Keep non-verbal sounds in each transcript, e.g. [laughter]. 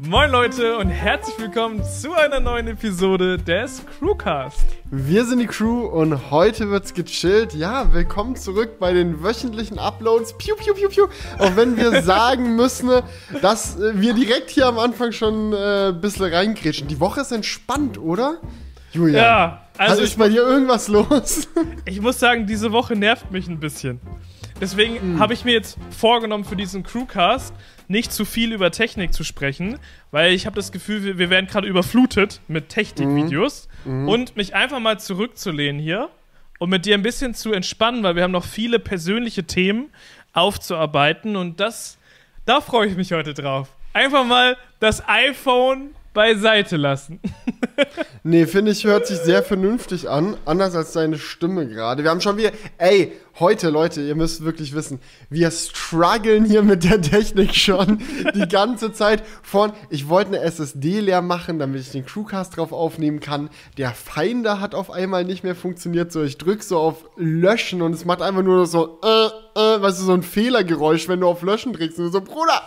Moin Leute und herzlich willkommen zu einer neuen Episode des Crewcast. Wir sind die Crew und heute wird's gechillt. Ja, willkommen zurück bei den wöchentlichen Uploads. Piu, piu, piu, piu. Auch wenn wir [laughs] sagen müssen, dass äh, wir direkt hier am Anfang schon äh, ein bisschen reingrätschen. Die Woche ist entspannt, oder? Julia. Ja, also ist ich, bei dir irgendwas los? [laughs] ich muss sagen, diese Woche nervt mich ein bisschen. Deswegen Hm. habe ich mir jetzt vorgenommen, für diesen Crewcast nicht zu viel über Technik zu sprechen, weil ich habe das Gefühl, wir, wir werden gerade überflutet mit Technikvideos Mhm. und mich einfach mal zurückzulehnen hier und mit dir ein bisschen zu entspannen, weil wir haben noch viele persönliche Themen aufzuarbeiten und das, da freue ich mich heute drauf. Einfach mal das iPhone beiseite lassen. [laughs] Nee, finde ich, hört sich sehr vernünftig an. Anders als deine Stimme gerade. Wir haben schon wieder. Ey, heute, Leute, ihr müsst wirklich wissen, wir strugglen hier mit der Technik schon [laughs] die ganze Zeit. Von, ich wollte eine SSD leer machen, damit ich den Crewcast drauf aufnehmen kann. Der Finder hat auf einmal nicht mehr funktioniert. So, ich drück so auf Löschen und es macht einfach nur so, äh, äh, weißt du, so ein Fehlergeräusch, wenn du auf Löschen drückst. Und so, Bruder!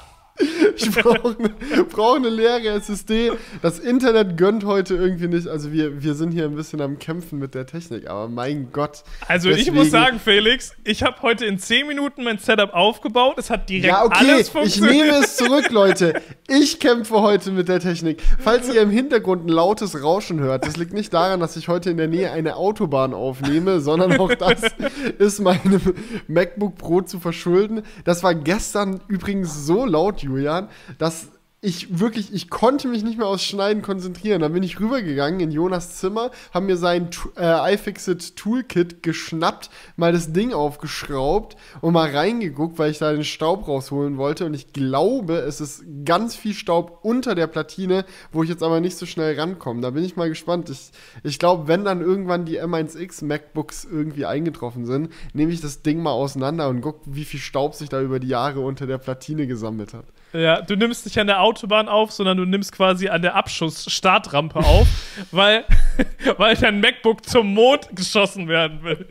Ich brauche eine, brauch eine leere SSD. Das Internet gönnt heute irgendwie nicht. Also wir, wir sind hier ein bisschen am Kämpfen mit der Technik, aber mein Gott. Also ich muss sagen, Felix, ich habe heute in 10 Minuten mein Setup aufgebaut. Es hat direkt Ja, okay, alles ich funktioniert. nehme es zurück, Leute. Ich kämpfe heute mit der Technik. Falls ihr im Hintergrund ein lautes Rauschen hört, das liegt nicht daran, dass ich heute in der Nähe eine Autobahn aufnehme, sondern auch das ist meinem MacBook Pro zu verschulden. Das war gestern übrigens so laut, Julian, dass ich wirklich, ich konnte mich nicht mehr aufs Schneiden konzentrieren. Dann bin ich rübergegangen in Jonas Zimmer, haben mir sein äh, iFixit Toolkit geschnappt, mal das Ding aufgeschraubt und mal reingeguckt, weil ich da den Staub rausholen wollte. Und ich glaube, es ist ganz viel Staub unter der Platine, wo ich jetzt aber nicht so schnell rankomme. Da bin ich mal gespannt. Ich, ich glaube, wenn dann irgendwann die M1X MacBooks irgendwie eingetroffen sind, nehme ich das Ding mal auseinander und gucke, wie viel Staub sich da über die Jahre unter der Platine gesammelt hat. Ja, du nimmst nicht an der Autobahn auf, sondern du nimmst quasi an der Abschuss-Startrampe auf, [laughs] weil, [laughs] weil dein MacBook zum Mond geschossen werden will.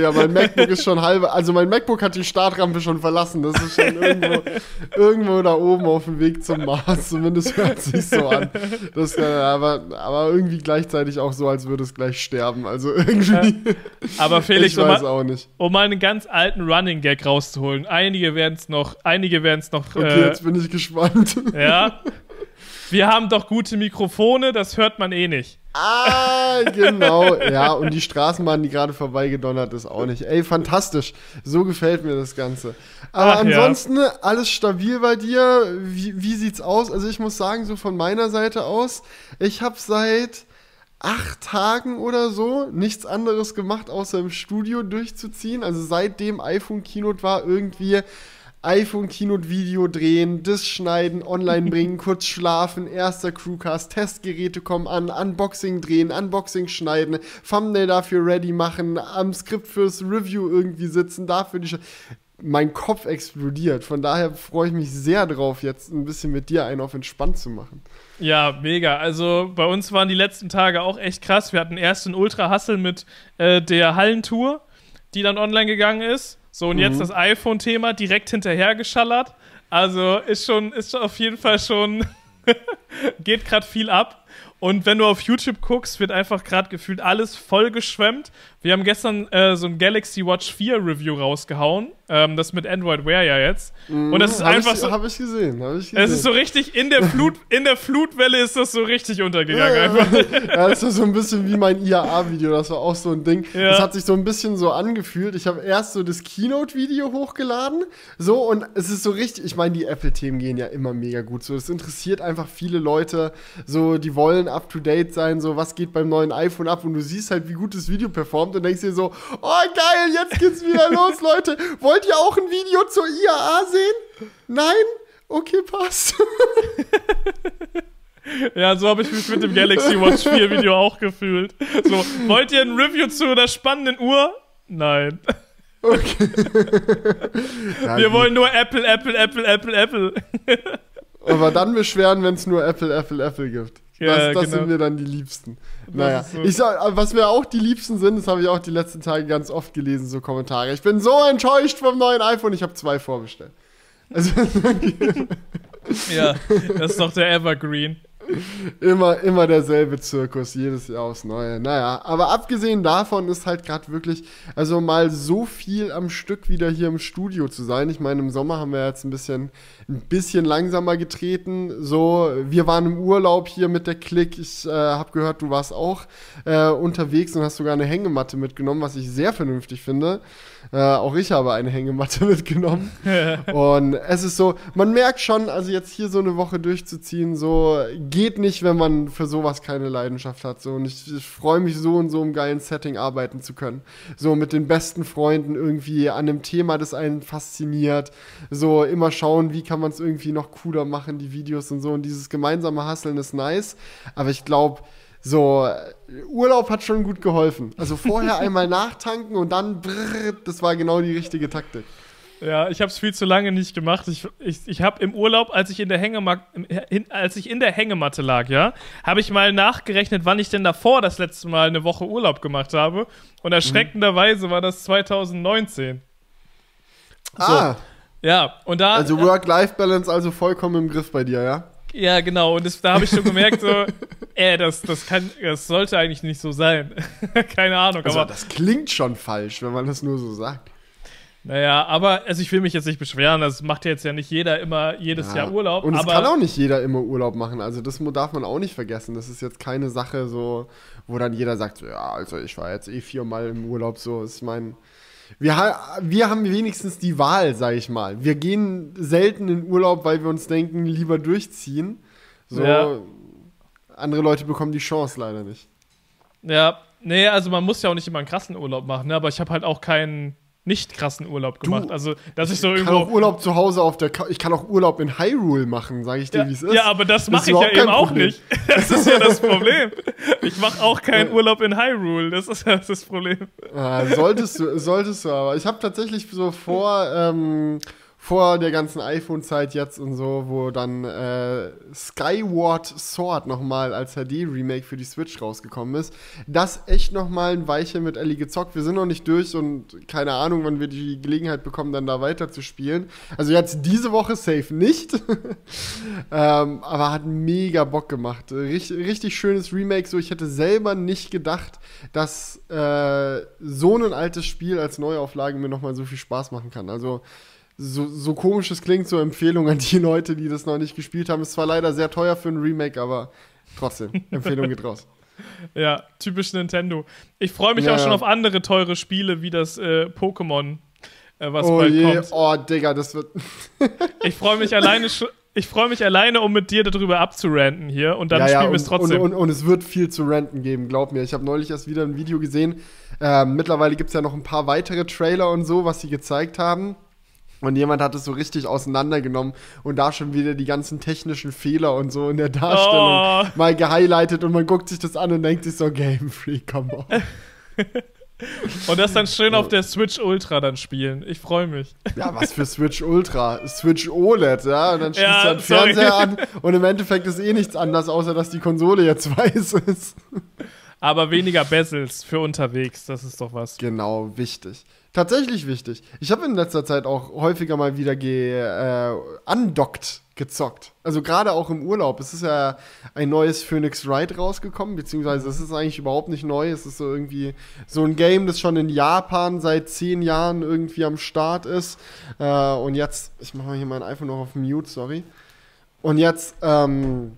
Ja, mein MacBook ist schon halbe, also mein MacBook hat die Startrampe schon verlassen. Das ist schon irgendwo, irgendwo da oben auf dem Weg zum Mars. Zumindest hört sich so an. Das, äh, aber, aber irgendwie gleichzeitig auch so, als würde es gleich sterben. Also irgendwie, Aber [laughs] Felix, ich um weiß mal, auch nicht. um mal einen ganz alten Running Gag rauszuholen. Einige werden es noch, einige werden es noch, Okay, äh, jetzt bin ich gespannt. [laughs] ja. Wir haben doch gute Mikrofone, das hört man eh nicht. Ah, genau. Ja, und die Straßenbahn, die gerade vorbeigedonnert ist, auch nicht. Ey, fantastisch. So gefällt mir das Ganze. Aber Ach, ansonsten, alles stabil bei dir. Wie, wie sieht's aus? Also ich muss sagen, so von meiner Seite aus, ich habe seit acht Tagen oder so nichts anderes gemacht, außer im Studio durchzuziehen. Also seitdem iPhone Keynote war, irgendwie iPhone Keynote Video drehen, das schneiden, online [laughs] bringen, kurz schlafen, erster Crewcast, Testgeräte kommen an, Unboxing drehen, Unboxing schneiden, Thumbnail dafür ready machen, am Skript fürs Review irgendwie sitzen, dafür die Sch mein Kopf explodiert. Von daher freue ich mich sehr drauf, jetzt ein bisschen mit dir einen auf entspannt zu machen. Ja, mega. Also bei uns waren die letzten Tage auch echt krass. Wir hatten erst einen Ultra-Hustle mit äh, der Hallentour, die dann online gegangen ist. So, und jetzt das iPhone-Thema direkt hinterhergeschallert. Also ist schon, ist auf jeden Fall schon, [laughs] geht gerade viel ab. Und wenn du auf YouTube guckst, wird einfach gerade gefühlt alles vollgeschwemmt. Wir haben gestern äh, so ein Galaxy Watch 4 Review rausgehauen. Ähm, das mit Android Wear ja jetzt. Und das ist Hab einfach ich, so. Habe ich gesehen, habe ich gesehen. Es ist so richtig in der Flut, in der Flutwelle ist das so richtig untergegangen. Einfach. Ja, das ist so ein bisschen wie mein IAA-Video, das war auch so ein Ding. Ja. Das hat sich so ein bisschen so angefühlt. Ich habe erst so das Keynote-Video hochgeladen, so und es ist so richtig, ich meine, die Apple-Themen gehen ja immer mega gut. So, es interessiert einfach viele Leute, so, die wollen up-to-date sein, so, was geht beim neuen iPhone ab und du siehst halt, wie gut das Video performt und denkst dir so, oh geil, jetzt geht's wieder [laughs] los, Leute. Wollt ihr auch ein Video zur IAA sehen? Nein? Okay, passt. [laughs] Ja, so habe ich mich mit dem Galaxy Watch 4 Video auch gefühlt. So, wollt ihr ein Review zu einer spannenden Uhr? Nein. Ja, [laughs] Wir wollen nur Apple, Apple, Apple, Apple, Apple. Aber dann beschweren, wenn es nur Apple, Apple, Apple gibt. Ja, das das genau. sind mir dann die Liebsten. naja, so. ich sag, aber was mir auch die Liebsten sind, das habe ich auch die letzten Tage ganz oft gelesen, so Kommentare. Ich bin so enttäuscht vom neuen iPhone, ich habe zwei vorbestellt. Also, [laughs] Ja, das ist doch der Evergreen. Immer, immer derselbe Zirkus, jedes Jahr aufs Neue. Naja, aber abgesehen davon ist halt gerade wirklich, also mal so viel am Stück wieder hier im Studio zu sein. Ich meine, im Sommer haben wir jetzt ein bisschen, ein bisschen langsamer getreten. So, wir waren im Urlaub hier mit der Click. Ich äh, habe gehört, du warst auch äh, unterwegs und hast sogar eine Hängematte mitgenommen, was ich sehr vernünftig finde. Äh, auch ich habe eine Hängematte [laughs] mitgenommen. und es ist so, man merkt schon, also jetzt hier so eine Woche durchzuziehen, so geht nicht, wenn man für sowas keine Leidenschaft hat. So, und ich, ich freue mich so in so einem geilen Setting arbeiten zu können. So mit den besten Freunden irgendwie an einem Thema, das einen fasziniert. So immer schauen, wie kann man es irgendwie noch cooler machen, die Videos und so. Und dieses gemeinsame Hasseln ist nice. Aber ich glaube, so, Urlaub hat schon gut geholfen. Also vorher [laughs] einmal nachtanken und dann, brrr, das war genau die richtige Taktik. Ja, ich habe es viel zu lange nicht gemacht. Ich, ich, ich habe im Urlaub, als ich in der Hängematte, als ich in der Hängematte lag, ja, habe ich mal nachgerechnet, wann ich denn davor das letzte Mal eine Woche Urlaub gemacht habe. Und erschreckenderweise war das 2019. So. Ah. Ja, und da. Also Work-Life-Balance also vollkommen im Griff bei dir, ja? Ja, genau. Und das, da habe ich schon gemerkt, so, [laughs] äh, das, das, kann, das sollte eigentlich nicht so sein. [laughs] Keine Ahnung. Also, aber das klingt schon falsch, wenn man das nur so sagt. Naja, aber also ich will mich jetzt nicht beschweren, das macht jetzt ja nicht jeder immer jedes ja. Jahr Urlaub. Und es kann auch nicht jeder immer Urlaub machen, also das darf man auch nicht vergessen. Das ist jetzt keine Sache so, wo dann jeder sagt, so, ja, also ich war jetzt eh viermal im Urlaub, so ist mein. Wir, wir haben wenigstens die Wahl, sag ich mal. Wir gehen selten in Urlaub, weil wir uns denken, lieber durchziehen. So, ja. andere Leute bekommen die Chance leider nicht. Ja, nee, also man muss ja auch nicht immer einen krassen Urlaub machen, ne? aber ich habe halt auch keinen nicht krassen Urlaub gemacht. Du, also, dass ich, ich so irgendwo. kann auch Urlaub zu Hause auf der Ka Ich kann auch Urlaub in Hyrule machen, sage ich dir, ja, wie es ist. Ja, aber das mache ich ja eben auch Problem. nicht. [laughs] Das ist ja das Problem. Ich mache auch keinen Urlaub in Hyrule. Das ist ja das Problem. Ah, solltest du, solltest du aber. Ich habe tatsächlich so vor. Ähm, vor der ganzen iPhone-Zeit jetzt und so, wo dann äh, Skyward Sword nochmal als HD-Remake für die Switch rausgekommen ist. Das echt nochmal ein Weilchen mit Ellie gezockt. Wir sind noch nicht durch und keine Ahnung, wann wir die Gelegenheit bekommen, dann da weiter zu spielen. Also jetzt diese Woche safe nicht. [laughs] ähm, aber hat mega Bock gemacht. Richtig, richtig schönes Remake. So, ich hätte selber nicht gedacht, dass äh, so ein altes Spiel als Neuauflage mir nochmal so viel Spaß machen kann. Also so, so komisch es klingt, so Empfehlung an die Leute, die das noch nicht gespielt haben. Ist zwar leider sehr teuer für ein Remake, aber trotzdem, Empfehlung geht raus. [laughs] Ja, typisch Nintendo. Ich freue mich ja. auch schon auf andere teure Spiele wie das äh, Pokémon, äh, was oh bald je. kommt. Oh, Digga, das wird. [laughs] ich freue mich alleine schon. Ich freue mich alleine, um mit dir darüber abzuranten hier und dann ja, spielen ja, wir es trotzdem. Und, und, und, es wird viel zu ranten geben, glaub mir. Ich habe neulich erst wieder ein Video gesehen. Ähm, mittlerweile gibt es ja noch ein paar weitere Trailer und so, was sie gezeigt haben. Und jemand hat es so richtig auseinandergenommen und da schon wieder die ganzen technischen Fehler und so in der Darstellung oh. mal gehighlightet und man guckt sich das an und denkt sich so, Game Freak, come on. [laughs] und das dann schön auf der Switch Ultra dann spielen. Ich freue mich. Ja, was für Switch Ultra? Switch OLED, ja? Und dann schließt ja, du den Fernseher an [laughs] und im Endeffekt ist eh nichts anders, außer dass die Konsole jetzt weiß ist. Aber weniger Bezels für unterwegs, das ist doch was. Genau, wichtig tatsächlich wichtig. Ich habe in letzter Zeit auch häufiger mal wieder ge, äh, undockt gezockt. Also gerade auch im Urlaub. Es ist ja ein neues Phoenix Wright rausgekommen, beziehungsweise es ist eigentlich überhaupt nicht neu. Es ist so irgendwie so ein Game, das schon in Japan seit zehn Jahren irgendwie am Start ist. Äh, und jetzt, ich mache mal hier mein iPhone noch auf Mute, sorry. Und jetzt, ähm,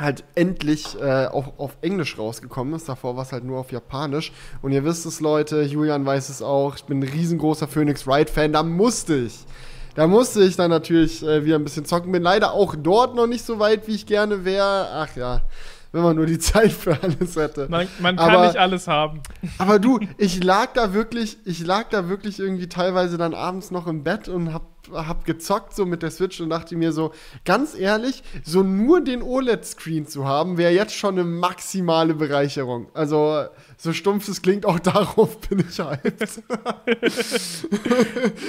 halt endlich äh, auf, auf Englisch rausgekommen ist. Davor war es halt nur auf Japanisch. Und ihr wisst es, Leute, Julian weiß es auch. Ich bin ein riesengroßer Phoenix Wright-Fan. Da musste ich. Da musste ich dann natürlich äh, wieder ein bisschen zocken. Bin leider auch dort noch nicht so weit, wie ich gerne wäre. Ach ja wenn man nur die [laughs] Zeit für alles hätte. Man, man kann aber, nicht alles haben. Aber du, [laughs] ich lag da wirklich, ich lag da wirklich irgendwie teilweise dann abends noch im Bett und hab, hab gezockt so mit der Switch und dachte mir so, ganz ehrlich, so nur den OLED-Screen zu haben, wäre jetzt schon eine maximale Bereicherung. Also, so stumpf es klingt, auch [laughs] darauf bin ich hyped. [laughs]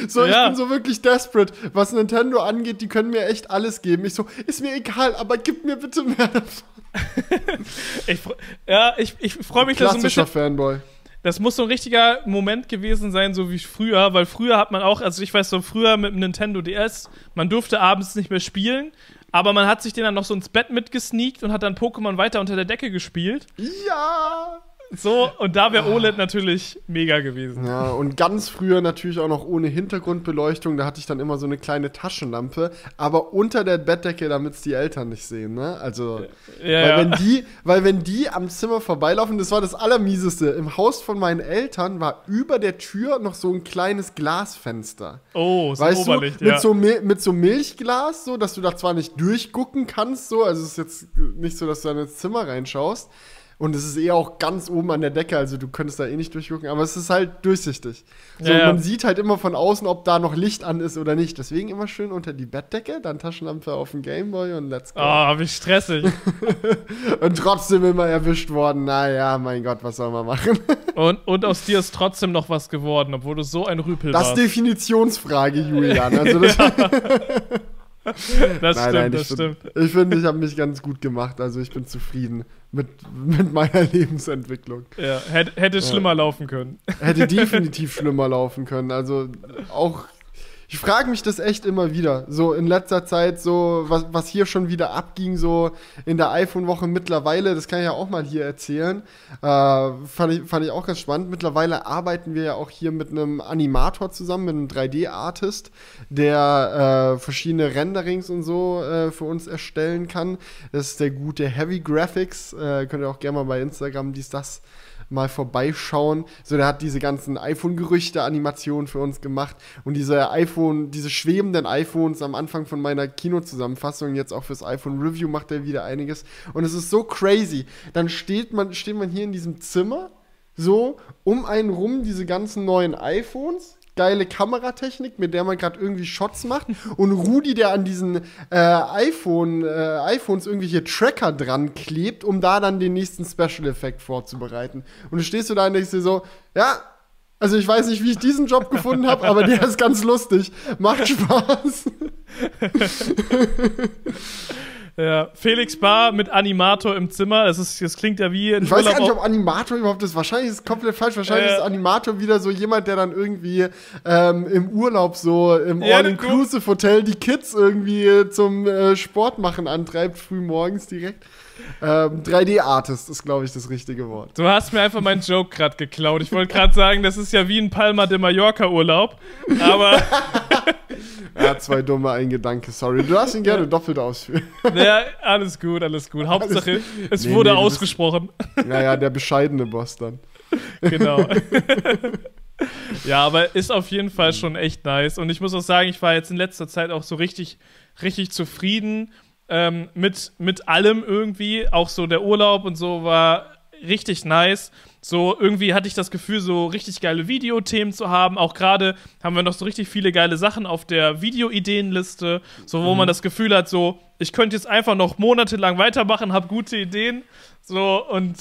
so, ja. ich bin so wirklich desperate. Was Nintendo angeht, die können mir echt alles geben. Ich so, ist mir egal, aber gib mir bitte mehr davon. [laughs] ich, ja, ich, ich freue mich, dass so ein bisschen. Fanboy. Das muss so ein richtiger Moment gewesen sein, so wie früher, weil früher hat man auch, also ich weiß so, früher mit dem Nintendo DS, man durfte abends nicht mehr spielen, aber man hat sich den dann noch so ins Bett mitgesneakt und hat dann Pokémon weiter unter der Decke gespielt. Ja! So, und da wäre OLED natürlich mega gewesen. Ja, und ganz früher natürlich auch noch ohne Hintergrundbeleuchtung. Da hatte ich dann immer so eine kleine Taschenlampe, aber unter der Bettdecke, damit es die Eltern nicht sehen, ne? Also, Ja, weil, ja. wenn die, weil wenn die am Zimmer vorbeilaufen, das war das Allermieseste. Im Haus von meinen Eltern war über der Tür noch so ein kleines Glasfenster. Oh, so Weißt Oberlicht, du, ja. mit, so Mil- mit so Milchglas, so, dass du da zwar nicht durchgucken kannst, so, also es ist jetzt nicht so, dass du dann ins Zimmer reinschaust. Und es ist eher auch ganz oben an der Decke, also du könntest da eh nicht durchgucken, aber es ist halt durchsichtig. So, Ja, ja. man sieht halt immer von außen, ob da noch Licht an ist oder nicht. Deswegen immer schön unter die Bettdecke, dann Taschenlampe auf den Gameboy und let's go. Oh, wie stressig. [laughs] Und trotzdem immer erwischt worden. Naja, mein Gott, was soll man machen? [laughs] und, und aus dir ist trotzdem noch was geworden, obwohl du so ein Rüpel Das ist warst. Definitionsfrage, Julian. Also das, [laughs] Das Nein, stimmt, nein, das ich stimmt. Ich finde, ich habe mich ganz gut gemacht. Also ich bin zufrieden mit, mit meiner [laughs] Lebensentwicklung. Ja, hätte, hätte schlimmer laufen können. Hätte [laughs] definitiv schlimmer laufen können. Also auch. Ich frage mich das echt immer wieder. So in letzter Zeit, so was, was hier schon wieder abging, so in der iPhone-Woche mittlerweile, das kann ich ja auch mal hier erzählen. Äh, fand, ich, fand ich auch ganz spannend. Mittlerweile arbeiten wir ja auch hier mit einem Animator zusammen, mit einem 3D-Artist, der äh, verschiedene Renderings und so äh, für uns erstellen kann. Das ist der gute Heavy Graphics. Äh, könnt ihr auch gerne mal bei Instagram dies, das mal vorbeischauen. So, der hat diese ganzen iPhone-Gerüchte-Animationen für uns gemacht und diese iPhone, diese schwebenden iPhones am Anfang von meiner Kinozusammenfassung, jetzt auch fürs iPhone-Review macht er wieder einiges. Und es ist so crazy. Dann steht man, steht man hier in diesem Zimmer, so, um einen rum diese ganzen neuen iPhones. Geile Kameratechnik, mit der man gerade irgendwie Shots macht. Und Rudi, der an diesen äh, iPhone, äh, iPhones irgendwelche Tracker dran klebt, um da dann den nächsten Special-Effekt vorzubereiten. Und du stehst du da und denkst dir so, ja, also ich weiß nicht, wie ich diesen Job gefunden habe, aber der ist ganz lustig. Macht Spaß. [laughs] Ja, Felix Bar mit Animator im Zimmer. Das, ist, das klingt ja wie ein Ich weiß Urlaub gar nicht, ob Animator überhaupt ist. Wahrscheinlich ist es komplett falsch. Wahrscheinlich Äh. ist Animator wieder so jemand, der dann irgendwie ähm, im Urlaub so im Ja, All-Inclusive-Hotel die Kids irgendwie zum äh, Sport machen antreibt, früh morgens direkt. Ähm, 3D-Artist ist, glaube ich, das richtige Wort. Du hast mir einfach meinen Joke gerade geklaut. Ich wollte gerade sagen, das ist ja wie ein Palma de Mallorca Urlaub. Aber [laughs] Ja, zwei dumme, ein Gedanke, sorry. Du darfst ihn gerne doppelt ausführen. ja, alles gut, alles gut. Hauptsache, es Nee, wurde nee, du bist- ausgesprochen. naja, der bescheidene Boss dann. genau. [laughs] ja, aber ist auf jeden Fall schon echt nice. Und ich muss auch sagen, ich war jetzt in letzter Zeit auch so richtig, richtig zufrieden ähm, mit, mit allem irgendwie. Auch so der Urlaub und so war richtig nice. So irgendwie hatte ich das Gefühl, so richtig geile Videothemen zu haben. Auch gerade haben wir noch so richtig viele geile Sachen auf der Videoideenliste, so wo man das Gefühl hat, so ich könnte jetzt einfach noch monatelang weitermachen, habe gute Ideen. So und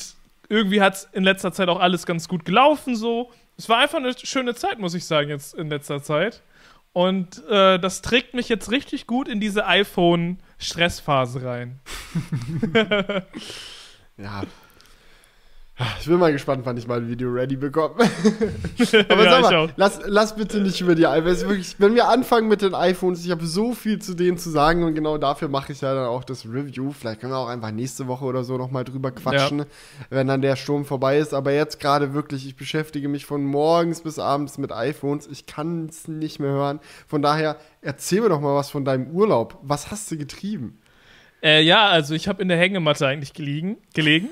irgendwie hat es in letzter Zeit auch alles ganz gut gelaufen. So es war einfach eine schöne Zeit, muss ich sagen jetzt in letzter Zeit. Und äh, das trägt mich jetzt richtig gut in diese iPhone-Stressphase rein. [laughs] [laughs] Ja. Ich bin mal gespannt, wann ich mal ein Video ready bekomme. [laughs] [laughs] Aber Ja, sag ich mal, auch. lass, lass bitte nicht über die iPhones. Wirklich, wenn wir anfangen mit den iPhones, ich habe so viel zu denen zu sagen und genau dafür mache ich ja dann auch das Review. Vielleicht können wir auch einfach nächste Woche oder so nochmal drüber quatschen, wenn dann der Sturm vorbei ist. Aber jetzt gerade wirklich, ich beschäftige mich von morgens bis abends mit iPhones. Ich kann es nicht mehr hören. Von daher, erzähl mir doch mal was von deinem Urlaub. Was hast du getrieben? Äh, ja, also ich habe in der Hängematte eigentlich gelegen, [laughs] gelegen.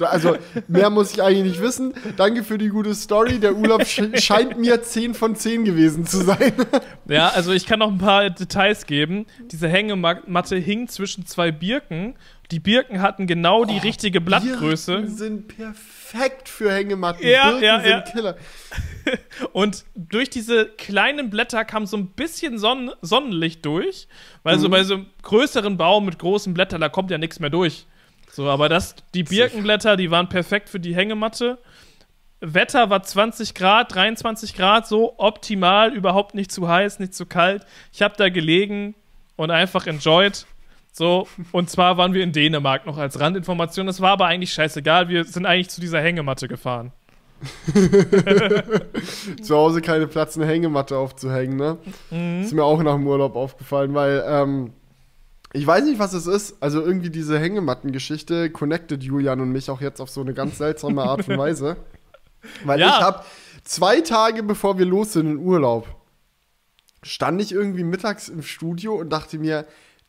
Also, mehr muss ich eigentlich nicht wissen. Danke für die gute Story. Der Urlaub sch scheint mir 10 von 10 gewesen zu sein. [laughs] ja, also ich kann noch ein paar Details geben. Diese Hängematte hing zwischen zwei Birken. Die Birken hatten genau die richtige Blattgröße. Birken sind perfekt für Hängematten. Ja, Birken ja, sind ja. Killer. [laughs] Und durch diese kleinen Blätter kam so ein bisschen Sonn Sonnenlicht durch. Weil Mhm. so bei so einem größeren Baum mit großen Blättern, da kommt ja nichts mehr durch. So, aber das, die Birkenblätter, die waren perfekt für die Hängematte. Wetter war 20 Grad, 23 Grad, so optimal, überhaupt nicht zu heiß, nicht zu kalt. Ich habe da gelegen und einfach enjoyed. So, und zwar waren wir in Dänemark noch als Randinformation. Das war aber eigentlich scheißegal. Wir sind eigentlich zu dieser Hängematte gefahren. [laughs] Zu Hause keine Platz, eine Hängematte aufzuhängen, ne? Mhm. Ist mir auch nach dem Urlaub aufgefallen, weil ähm, Ich weiß nicht, was es ist. Also irgendwie diese Hängematten-Geschichte connected Julian und mich auch jetzt auf so eine ganz seltsame Art und Weise. [laughs] Weil Ja. ich habe zwei Tage bevor wir los sind in Urlaub, stand ich irgendwie mittags im Studio und dachte mir,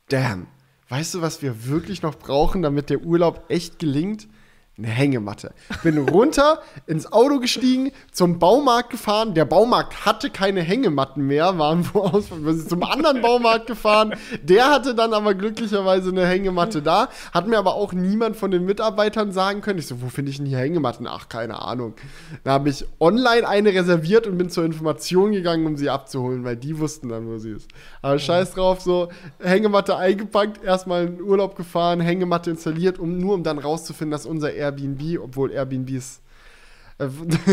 damn, weißt du, was wir wirklich noch brauchen, damit der Urlaub echt gelingt? Eine Hängematte. Bin runter, [laughs] ins Auto gestiegen, zum Baumarkt gefahren. Der Baumarkt hatte keine Hängematten mehr, waren woraus, wir sind zum anderen Baumarkt gefahren. Der hatte dann aber glücklicherweise eine Hängematte da. Hat mir aber auch niemand von den Mitarbeitern sagen können. Ich so, wo finde ich denn hier Hängematten? Ach, keine Ahnung. Da habe ich online eine reserviert und bin zur Information gegangen, um sie abzuholen, weil die wussten dann, wo sie ist. Aber scheiß drauf, so Hängematte eingepackt, erstmal in den Urlaub gefahren, Hängematte installiert, um nur um dann rauszufinden, dass unser Airbnb, obwohl Airbnb ist äh,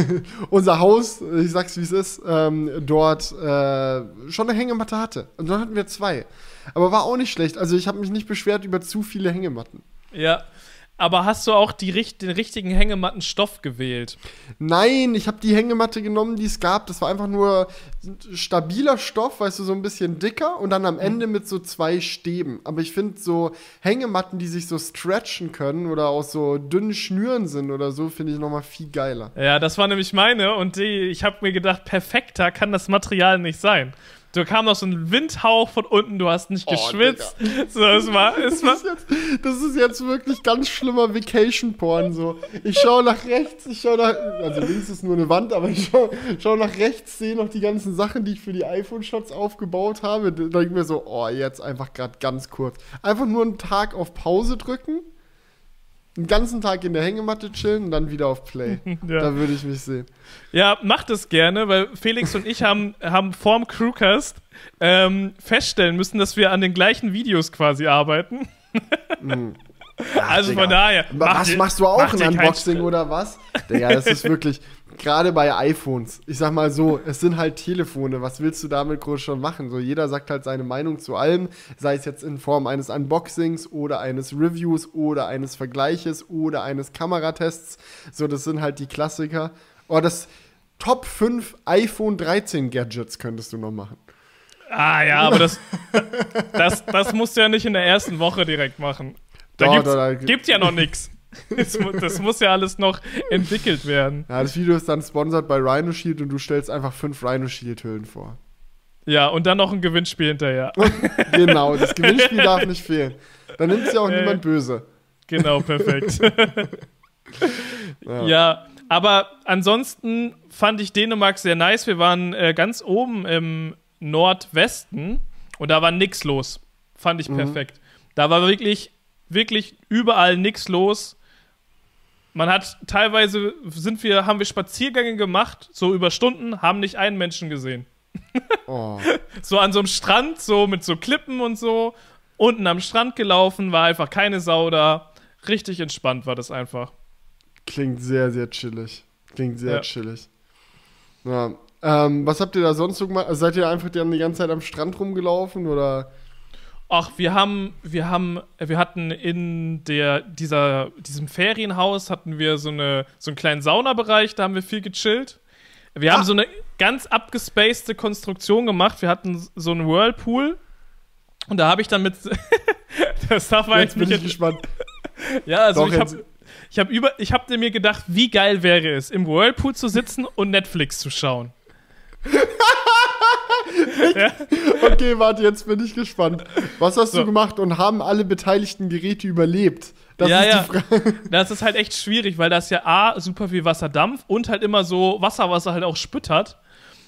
[laughs] unser Haus, ich sag's wie es ist, ähm, dort äh, schon eine Hängematte hatte. Und dann hatten wir zwei. Aber war auch nicht schlecht. Also ich habe mich nicht beschwert über zu viele Hängematten. Ja. Aber hast du auch die, den richtigen Hängemattenstoff gewählt? Nein, ich habe die Hängematte genommen, die es gab. Das war einfach nur stabiler Stoff, weißt du, so ein bisschen dicker und dann am Ende mit so zwei Stäben. Aber ich finde so Hängematten, die sich so stretchen können oder aus so dünnen Schnüren sind oder so, finde ich nochmal viel geiler. Ja, das war nämlich meine und die, ich habe mir gedacht, perfekter kann das Material nicht sein. Du kam noch so ein Windhauch von unten, du hast nicht Oh, geschwitzt. [laughs] so, es war, es war, Das ist, jetzt, das ist jetzt wirklich ganz schlimmer Vacation-Porn. So. Ich schaue nach rechts, ich schaue nach. Also links ist nur eine Wand, aber ich schaue schau nach rechts, sehe noch die ganzen Sachen, die ich für die iPhone-Shots aufgebaut habe. Da denke ich mir so, oh, jetzt einfach gerade ganz kurz. Einfach nur einen Tag auf Pause drücken, einen ganzen Tag in der Hängematte chillen und dann wieder auf Play. [laughs] Ja. Da würde ich mich sehen. Ja, macht es gerne, weil Felix und ich haben, haben vorm Crewcast ähm, feststellen müssen, dass wir an den gleichen Videos quasi arbeiten. [laughs] also Digga. von daher. Ma- macht was dir- machst du auch ein Unboxing oder was? Digga, das ist [laughs] wirklich, gerade bei iPhones, ich sag mal so, es sind halt Telefone, was willst du damit groß schon machen? So, jeder sagt halt seine Meinung zu allem, sei es jetzt in Form eines Unboxings oder eines Reviews oder eines Vergleiches oder eines Kameratests. So, das sind halt die Klassiker. Oh, das Top 5 iPhone 13 Gadgets könntest du noch machen. Ah ja, aber das, das, das musst du ja nicht in der ersten Woche direkt machen. Da Doch, gibt's, da- gibt ja noch nichts. Das, das muss ja alles noch entwickelt werden. Ja, das Video ist dann sponsert bei Rhino Shield und du stellst einfach fünf Rhino Shield Hüllen vor. Ja, und dann noch ein Gewinnspiel hinterher. genau, das Gewinnspiel darf nicht fehlen. Dann nimmt es ja auch Äh. niemand böse. Genau, perfekt. [laughs] Ja. ja, aber ansonsten fand ich Dänemark sehr nice. Wir waren äh, ganz oben im Nordwesten und da war nix los. Fand ich Mhm. perfekt. Da war wirklich, wirklich überall nix los. Man hat teilweise sind wir, haben wir Spaziergänge gemacht, so über Stunden, haben nicht einen Menschen gesehen. Oh. [laughs] So an so einem Strand, so mit so Klippen und so. Unten am Strand gelaufen, war einfach keine Sau da. Richtig entspannt war das einfach. Klingt sehr, sehr chillig. Klingt sehr Ja. chillig. Ja. Ähm, was habt ihr da sonst so gemacht? Also seid ihr einfach dann die ganze Zeit am Strand rumgelaufen oder? Ach, wir haben, wir haben, wir hatten in der, dieser, diesem Ferienhaus hatten wir so, eine, so einen kleinen Saunabereich, da haben wir viel gechillt. Wir haben Ah. so eine ganz abgespacede Konstruktion gemacht. Wir hatten so einen Whirlpool und da habe ich dann mit, [laughs] das darf man Jetzt eigentlich bin ich nicht, gespannt. [laughs] ja, also Doch, ich habe jetzt- ich hab über, ich habe mir gedacht, wie geil wäre es, im Whirlpool zu sitzen und Netflix zu schauen. [laughs] Okay, warte, jetzt bin ich gespannt. Was hast So. du gemacht und haben alle beteiligten Geräte überlebt? Das Ja, ist ja. die Frage. [laughs] Das ist halt echt schwierig, weil das ja A, super viel Wasserdampf und halt immer so Wasser, was er halt auch spüttert.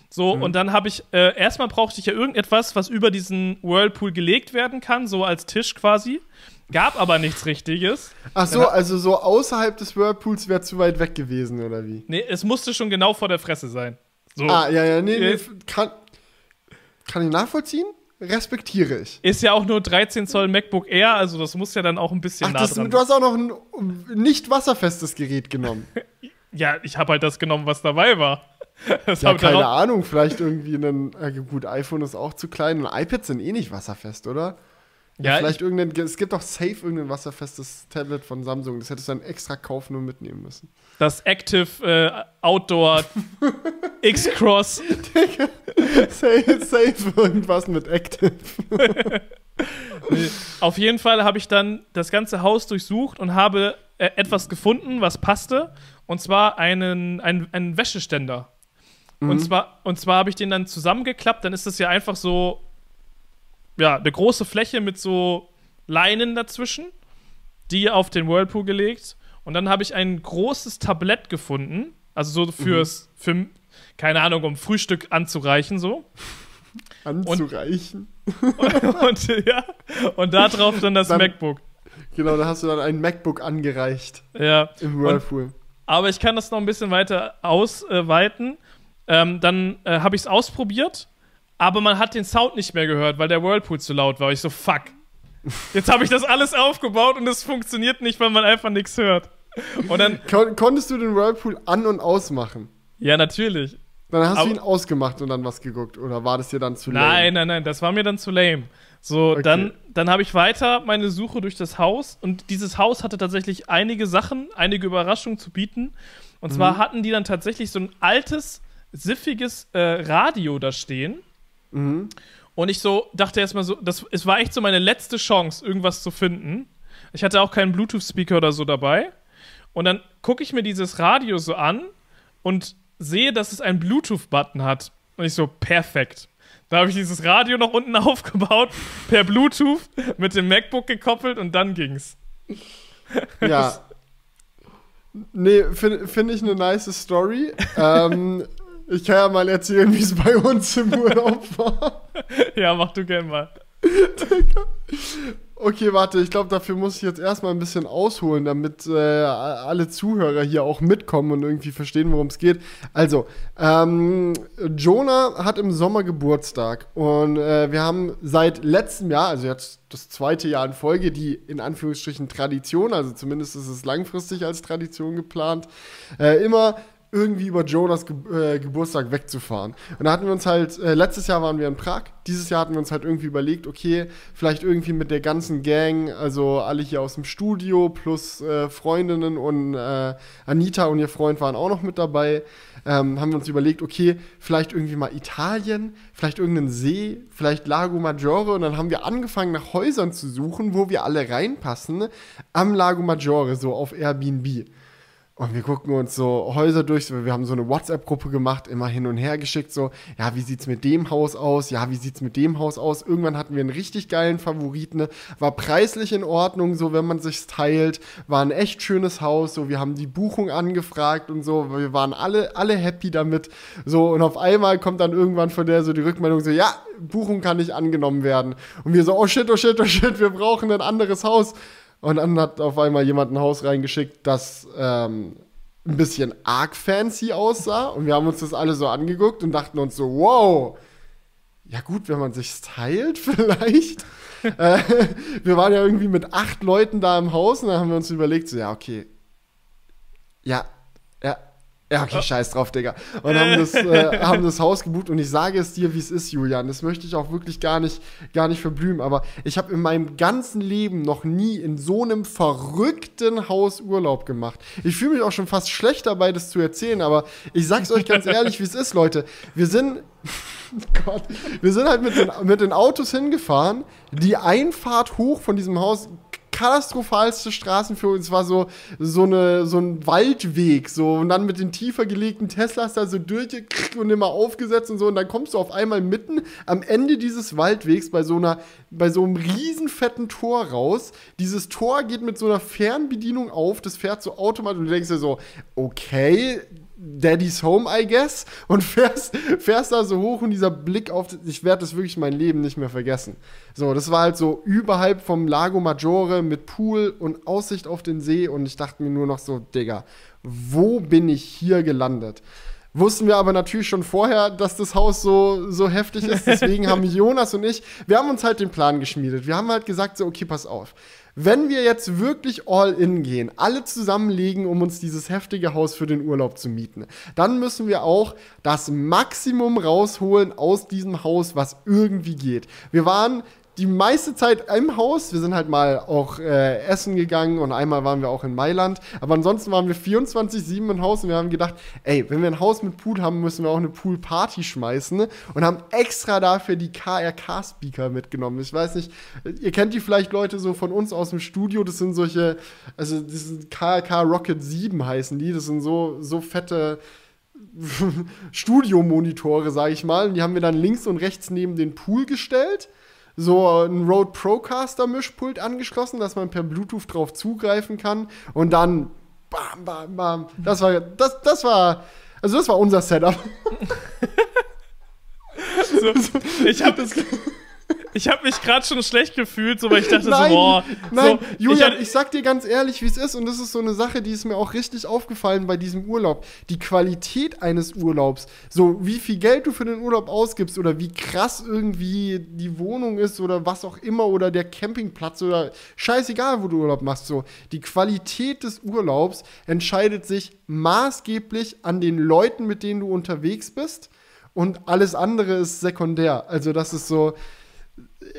So, Mhm. und dann habe ich, äh, erstmal brauchte ich ja irgendetwas, was über diesen Whirlpool gelegt werden kann, so als Tisch quasi. Gab aber nichts Richtiges. Ach so, also so außerhalb des Whirlpools wäre zu weit weg gewesen, oder wie? Nee, es musste schon genau vor der Fresse sein. So. Ah, ja, ja, nee, nee, Äh. kann, kann ich nachvollziehen? Respektiere ich. Ist ja auch nur 13 Zoll MacBook Air, also das muss ja dann auch ein bisschen Ach, nah das, dran du hast auch noch ein nicht wasserfestes Gerät genommen. [laughs] Ja, ich habe halt das genommen, was dabei war. [laughs] Das Ja, keine Ahnung, vielleicht irgendwie ein, äh, gut, iPhone ist auch zu klein und iPads sind eh nicht wasserfest, oder? Ja, vielleicht irgendein, es gibt doch safe irgendein wasserfestes Tablet von Samsung, das hättest du dann extra kaufen und mitnehmen müssen. Das Active äh, Outdoor [laughs] X-Cross. safe, safe irgendwas mit Active. [laughs] Nee. Auf jeden Fall habe ich dann das ganze Haus durchsucht und habe äh, etwas gefunden, was passte. Und zwar einen, einen, einen Wäscheständer. Und zwar, und zwar habe ich den dann zusammengeklappt. Dann ist das ja einfach so, ja, eine große Fläche mit so Leinen dazwischen, die auf den Whirlpool gelegt. Und dann habe ich ein großes Tablett gefunden. Also so fürs, für, keine Ahnung, um Frühstück anzureichen, so. [laughs] Anzureichen. und, [laughs] ja, und da drauf dann das Dann- MacBook. Genau, da hast du dann ein MacBook angereicht Ja. im Und, Whirlpool. aber ich kann das noch ein bisschen weiter ausweiten. Ähm, dann äh, habe ich es ausprobiert, aber man hat den Sound nicht mehr gehört, weil der Whirlpool zu laut war. Ich so, fuck. Jetzt habe ich das alles aufgebaut und es funktioniert nicht, weil man einfach nichts hört. Und dann, Kon konntest du den Whirlpool an- und ausmachen? ja, natürlich. Dann hast Aber- du ihn ausgemacht und dann was geguckt. Oder war das dir dann zu lame? Nein, nein, nein, das war mir dann zu lame. So, Okay. dann, dann habe ich weiter meine Suche durch das Haus und dieses Haus hatte tatsächlich einige Sachen, einige Überraschungen zu bieten. Und Mhm. zwar hatten die dann tatsächlich so ein altes, siffiges äh, Radio da stehen. Mhm. Und ich so dachte erstmal so, das, es war echt so meine letzte Chance, irgendwas zu finden. Ich hatte auch keinen Bluetooth-Speaker oder so dabei. Und dann gucke ich mir dieses Radio so an und sehe, dass es einen Bluetooth-Button hat. Und ich so, perfekt. Da habe ich dieses Radio noch unten [laughs] aufgebaut, per Bluetooth, mit dem MacBook gekoppelt und dann ging's. [laughs] Ja. [laughs] Nee, finde find ich eine nice Story. ähm, ich kann ja mal erzählen, wie es bei uns im Urlaub war. [laughs] Ja, mach du gern mal. [laughs] Okay, warte, ich glaube, dafür muss ich jetzt erstmal ein bisschen ausholen, damit äh, alle Zuhörer hier auch mitkommen und irgendwie verstehen, worum es geht. Also, ähm, Jonah hat im Sommer Geburtstag und äh, wir haben seit letztem Jahr, also jetzt das zweite Jahr in Folge, die in Anführungsstrichen Tradition, also zumindest ist es langfristig als Tradition geplant, äh, immer irgendwie über Jonas Ge äh, Geburtstag wegzufahren. Und da hatten wir uns halt, äh, letztes Jahr waren wir in Prag, dieses Jahr hatten wir uns halt irgendwie überlegt, okay, vielleicht irgendwie mit der ganzen Gang, also alle hier aus dem Studio plus äh, Freundinnen und äh, Anita und ihr Freund waren auch noch mit dabei, ähm, haben wir uns überlegt, okay, vielleicht irgendwie mal Italien, vielleicht irgendeinen See, vielleicht Lago Maggiore und dann haben wir angefangen nach Häusern zu suchen, wo wir alle reinpassen, am Lago Maggiore, so auf Airbnb. Und wir gucken uns so Häuser durch. Wir haben so eine WhatsApp-Gruppe gemacht, immer hin und her geschickt. So, ja, wie sieht's mit dem Haus aus? Ja, wie sieht's mit dem Haus aus? Irgendwann hatten wir einen richtig geilen Favoriten. ne? War preislich in Ordnung, so wenn man sich's teilt. War ein echt schönes Haus. So, wir haben die Buchung angefragt und so. Wir waren alle, alle happy damit. So, und auf einmal kommt dann irgendwann von der so die Rückmeldung so, ja, Buchung kann nicht angenommen werden. Und wir so, oh shit, oh shit, oh shit, wir brauchen ein anderes Haus. Und dann hat auf einmal jemand ein Haus reingeschickt, das ähm, ein bisschen arg fancy aussah. Und wir haben uns das alle so angeguckt und dachten uns so, wow, ja gut, wenn man sich's teilt [laughs] vielleicht. äh, wir waren ja irgendwie mit acht Leuten da im Haus und dann haben wir uns überlegt, so, ja, okay. Ja, ja, ja, okay, scheiß drauf, Digga. Und haben das, äh, [laughs] haben das Haus gebucht und ich sage es dir, wie es ist, Julian. Das möchte ich auch wirklich gar nicht, gar nicht verblühen. Aber ich habe in meinem ganzen Leben noch nie in so einem verrückten Haus Urlaub gemacht. Ich fühle mich auch schon fast schlecht dabei, das zu erzählen, aber ich sag's euch ganz ehrlich, wie es ist, Leute. Wir sind. [laughs] Gott, wir sind halt mit den, mit den Autos hingefahren. Die Einfahrt hoch von diesem Haus, katastrophalste Straßen für uns war so, so, eine, so ein Waldweg. So, und dann mit den tiefer gelegten Teslas da so durch und immer aufgesetzt und so. Und dann kommst du auf einmal mitten am Ende dieses Waldwegs bei so einer, bei so einem riesen fetten Tor raus. Dieses Tor geht mit so einer Fernbedienung auf, das fährt so automatisch und du denkst dir so, okay, Daddy's Home, I guess, und fährst, fährst da so hoch und dieser Blick auf, ich werde das wirklich mein Leben nicht mehr vergessen. So, das war halt so überhalb vom Lago Maggiore mit Pool und Aussicht auf den See und ich dachte mir nur noch so, Digga, wo bin ich hier gelandet? Wussten wir aber natürlich schon vorher, dass das Haus so, so heftig ist. [laughs] Deswegen haben Jonas und ich, wir haben uns halt den Plan geschmiedet. Wir haben halt gesagt, so, okay, pass auf. Wenn wir jetzt wirklich all in gehen, alle zusammenlegen, um uns dieses heftige Haus für den Urlaub zu mieten, dann müssen wir auch das Maximum rausholen aus diesem Haus, was irgendwie geht. Wir waren die meiste Zeit im Haus. Wir sind halt mal auch äh, essen gegangen und einmal waren wir auch in Mailand. Aber ansonsten waren wir 24-7 im Haus und wir haben gedacht, ey, wenn wir ein Haus mit Pool haben, müssen wir auch eine Pool-Party schmeißen. Und haben extra dafür die KRK-Speaker mitgenommen. Ich weiß nicht, ihr kennt die vielleicht Leute so von uns aus dem Studio. Das sind solche, also das sind KRK Rocket 7 heißen die. Das sind so, so fette [laughs] Studiomonitore, sag ich mal. Und die haben wir dann links und rechts neben den Pool gestellt so ein Rode Procaster Mischpult angeschlossen, dass man per Bluetooth drauf zugreifen kann und dann bam bam bam. Das war das das war also das war unser Setup. [laughs] so, ich habe [laughs] das ich habe mich gerade schon schlecht gefühlt, so weil ich dachte nein, so, boah. Nein, so, Julian, ich, ich, sag dir ganz ehrlich, wie es ist, und das ist so eine Sache, die ist mir auch richtig aufgefallen bei diesem Urlaub. Die Qualität eines Urlaubs, so wie viel Geld du für den Urlaub ausgibst oder wie krass irgendwie die Wohnung ist oder was auch immer oder der Campingplatz oder scheißegal, wo du Urlaub machst, so. Die Qualität des Urlaubs entscheidet sich maßgeblich an den Leuten, mit denen du unterwegs bist. Und alles andere ist sekundär. Also, das ist so,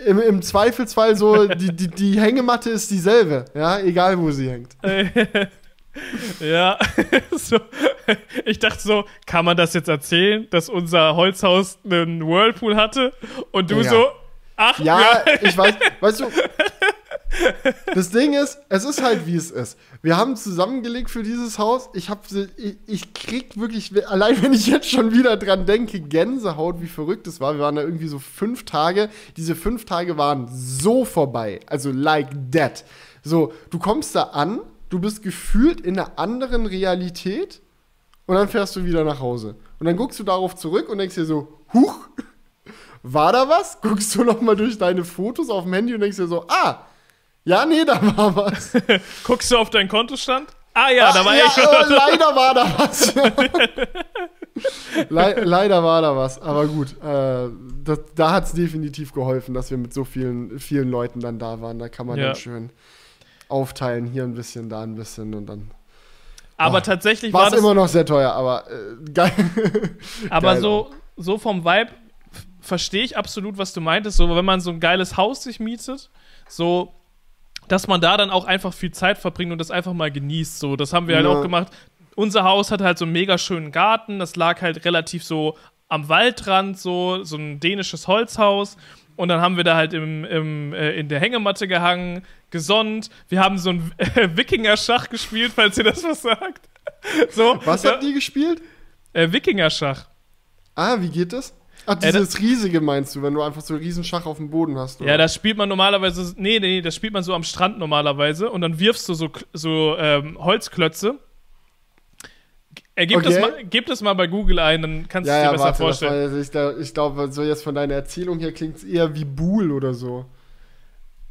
im, im Zweifelsfall so, die, die, die Hängematte ist dieselbe, ja, egal wo sie hängt. [laughs] ja, [laughs] so. ich dachte so, kann man das jetzt erzählen, dass unser Holzhaus einen Whirlpool hatte? Und du ja. so, ach ja. Ja, ich weiß, weißt du, [laughs] das Ding ist, es ist halt wie es ist. Wir haben zusammengelegt für dieses Haus. Ich hab, ich, ich krieg wirklich, allein wenn ich jetzt schon wieder dran denke, Gänsehaut, wie verrückt es war. Wir waren da irgendwie so fünf Tage. Diese fünf Tage waren so vorbei. Also like that. So, du kommst da an, du bist gefühlt in einer anderen Realität und dann fährst du wieder nach Hause. Und dann guckst du darauf zurück und denkst dir so, huch, [laughs] war da was? Guckst du noch mal durch deine Fotos auf dem Handy und denkst dir so, ah, ja, nee, da war was. [laughs] Guckst du auf deinen Kontostand? Ah ja, Ach, da war ja, echt schon. Äh, leider war da was. [laughs] Le leider war da was, aber gut. Äh, das, da hat es definitiv geholfen, dass wir mit so vielen, vielen Leuten dann da waren. Da kann man ja. dann schön aufteilen, hier ein bisschen, da ein bisschen und dann. Aber oh, tatsächlich war es immer noch sehr teuer, aber äh, geil. [laughs] Aber geil so, so vom Vibe verstehe ich absolut, was du meintest. So, wenn man so ein geiles Haus sich mietet, so dass man da dann auch einfach viel Zeit verbringt und das einfach mal genießt. So, das haben wir halt ja. halt auch gemacht. Unser Haus hat halt so einen mega schönen Garten. Das lag halt relativ so am Waldrand, so, so ein dänisches Holzhaus. Und dann haben wir da halt im, im, äh, in der Hängematte gehangen, gesonnt. Wir haben so ein äh, [laughs] Wikinger-Schach gespielt, falls ihr das was sagt. [laughs] so, was habt ihr gespielt? Äh, Wikinger-Schach. Ah, wie geht das? Ach, äh, dieses äh, riesige meinst du, wenn du einfach so einen riesen Schach auf dem Boden hast, oder? Ja, das spielt man normalerweise, nee, nee, das spielt man so am Strand normalerweise und dann wirfst du so, so ähm, Holzklötze. Er gibt, okay. das mal, gib das mal bei Google ein, dann kannst du ja, dir ja, besser warte, vorstellen. War, ich, glaube, so jetzt von deiner Erzählung hier klingt es eher wie Buhl oder so.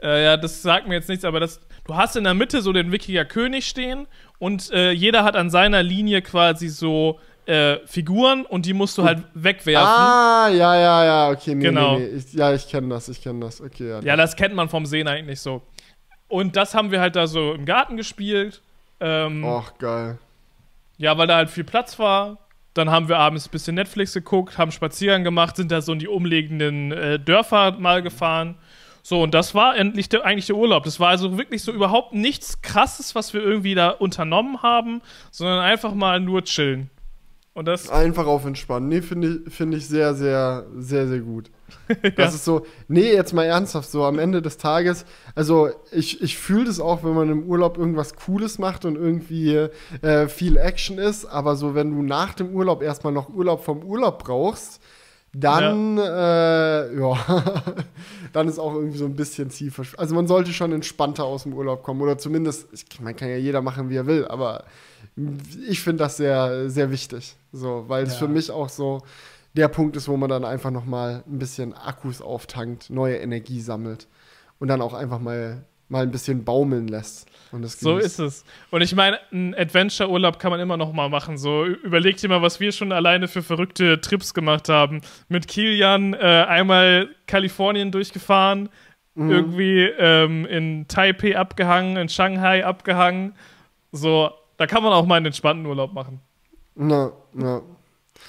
Äh, ja, das sagt mir jetzt nichts, aber das, du hast in der Mitte so den Wikinger König stehen und äh, jeder hat an seiner Linie quasi so äh, Figuren und die musst du halt wegwerfen. Ah, ja, ja, ja, okay, nee, genau. Nee, nee. Ich, ja, ich kenne das, ich kenne das, okay. Ja, ja, das kennt man vom Sehen eigentlich so. Und das haben wir halt da so im Garten gespielt. Ähm, Och, geil. Ja, weil da halt viel Platz war. Dann haben wir abends ein bisschen Netflix geguckt, haben Spaziergang gemacht, sind da so in die umliegenden äh, Dörfer mal gefahren. So, und das war endlich der, eigentlich der Urlaub. Das war also wirklich so überhaupt nichts Krasses, was wir irgendwie da unternommen haben, sondern einfach mal nur chillen. Und das Einfach auf entspannen. Nee, finde ich, find ich sehr, sehr, sehr, sehr gut. [laughs] Das ja. ist so, nee, jetzt mal ernsthaft, so am Ende des Tages, also ich, ich fühle das auch, wenn man im Urlaub irgendwas Cooles macht und irgendwie äh, viel Action ist, aber so, wenn du nach dem Urlaub erstmal noch Urlaub vom Urlaub brauchst, dann, ja, äh, ja [laughs] dann ist auch irgendwie so ein bisschen Zielverschwendung. Also man sollte schon entspannter aus dem Urlaub kommen oder zumindest, ich, man kann ja jeder machen, wie er will, aber ich finde das sehr, sehr wichtig. So, weil es ja. für mich auch so der Punkt ist, wo man dann einfach noch mal ein bisschen Akkus auftankt, neue Energie sammelt und dann auch einfach mal mal ein bisschen baumeln lässt. So ist es. Und ich meine, ein Adventure-Urlaub kann man immer noch mal machen. So, überleg dir mal, was wir schon alleine für verrückte Trips gemacht haben. Mit Kilian äh, einmal Kalifornien durchgefahren, mhm. irgendwie ähm, in Taipei abgehangen, in Shanghai abgehangen. So, da kann man auch mal einen entspannten Urlaub machen. Na, na.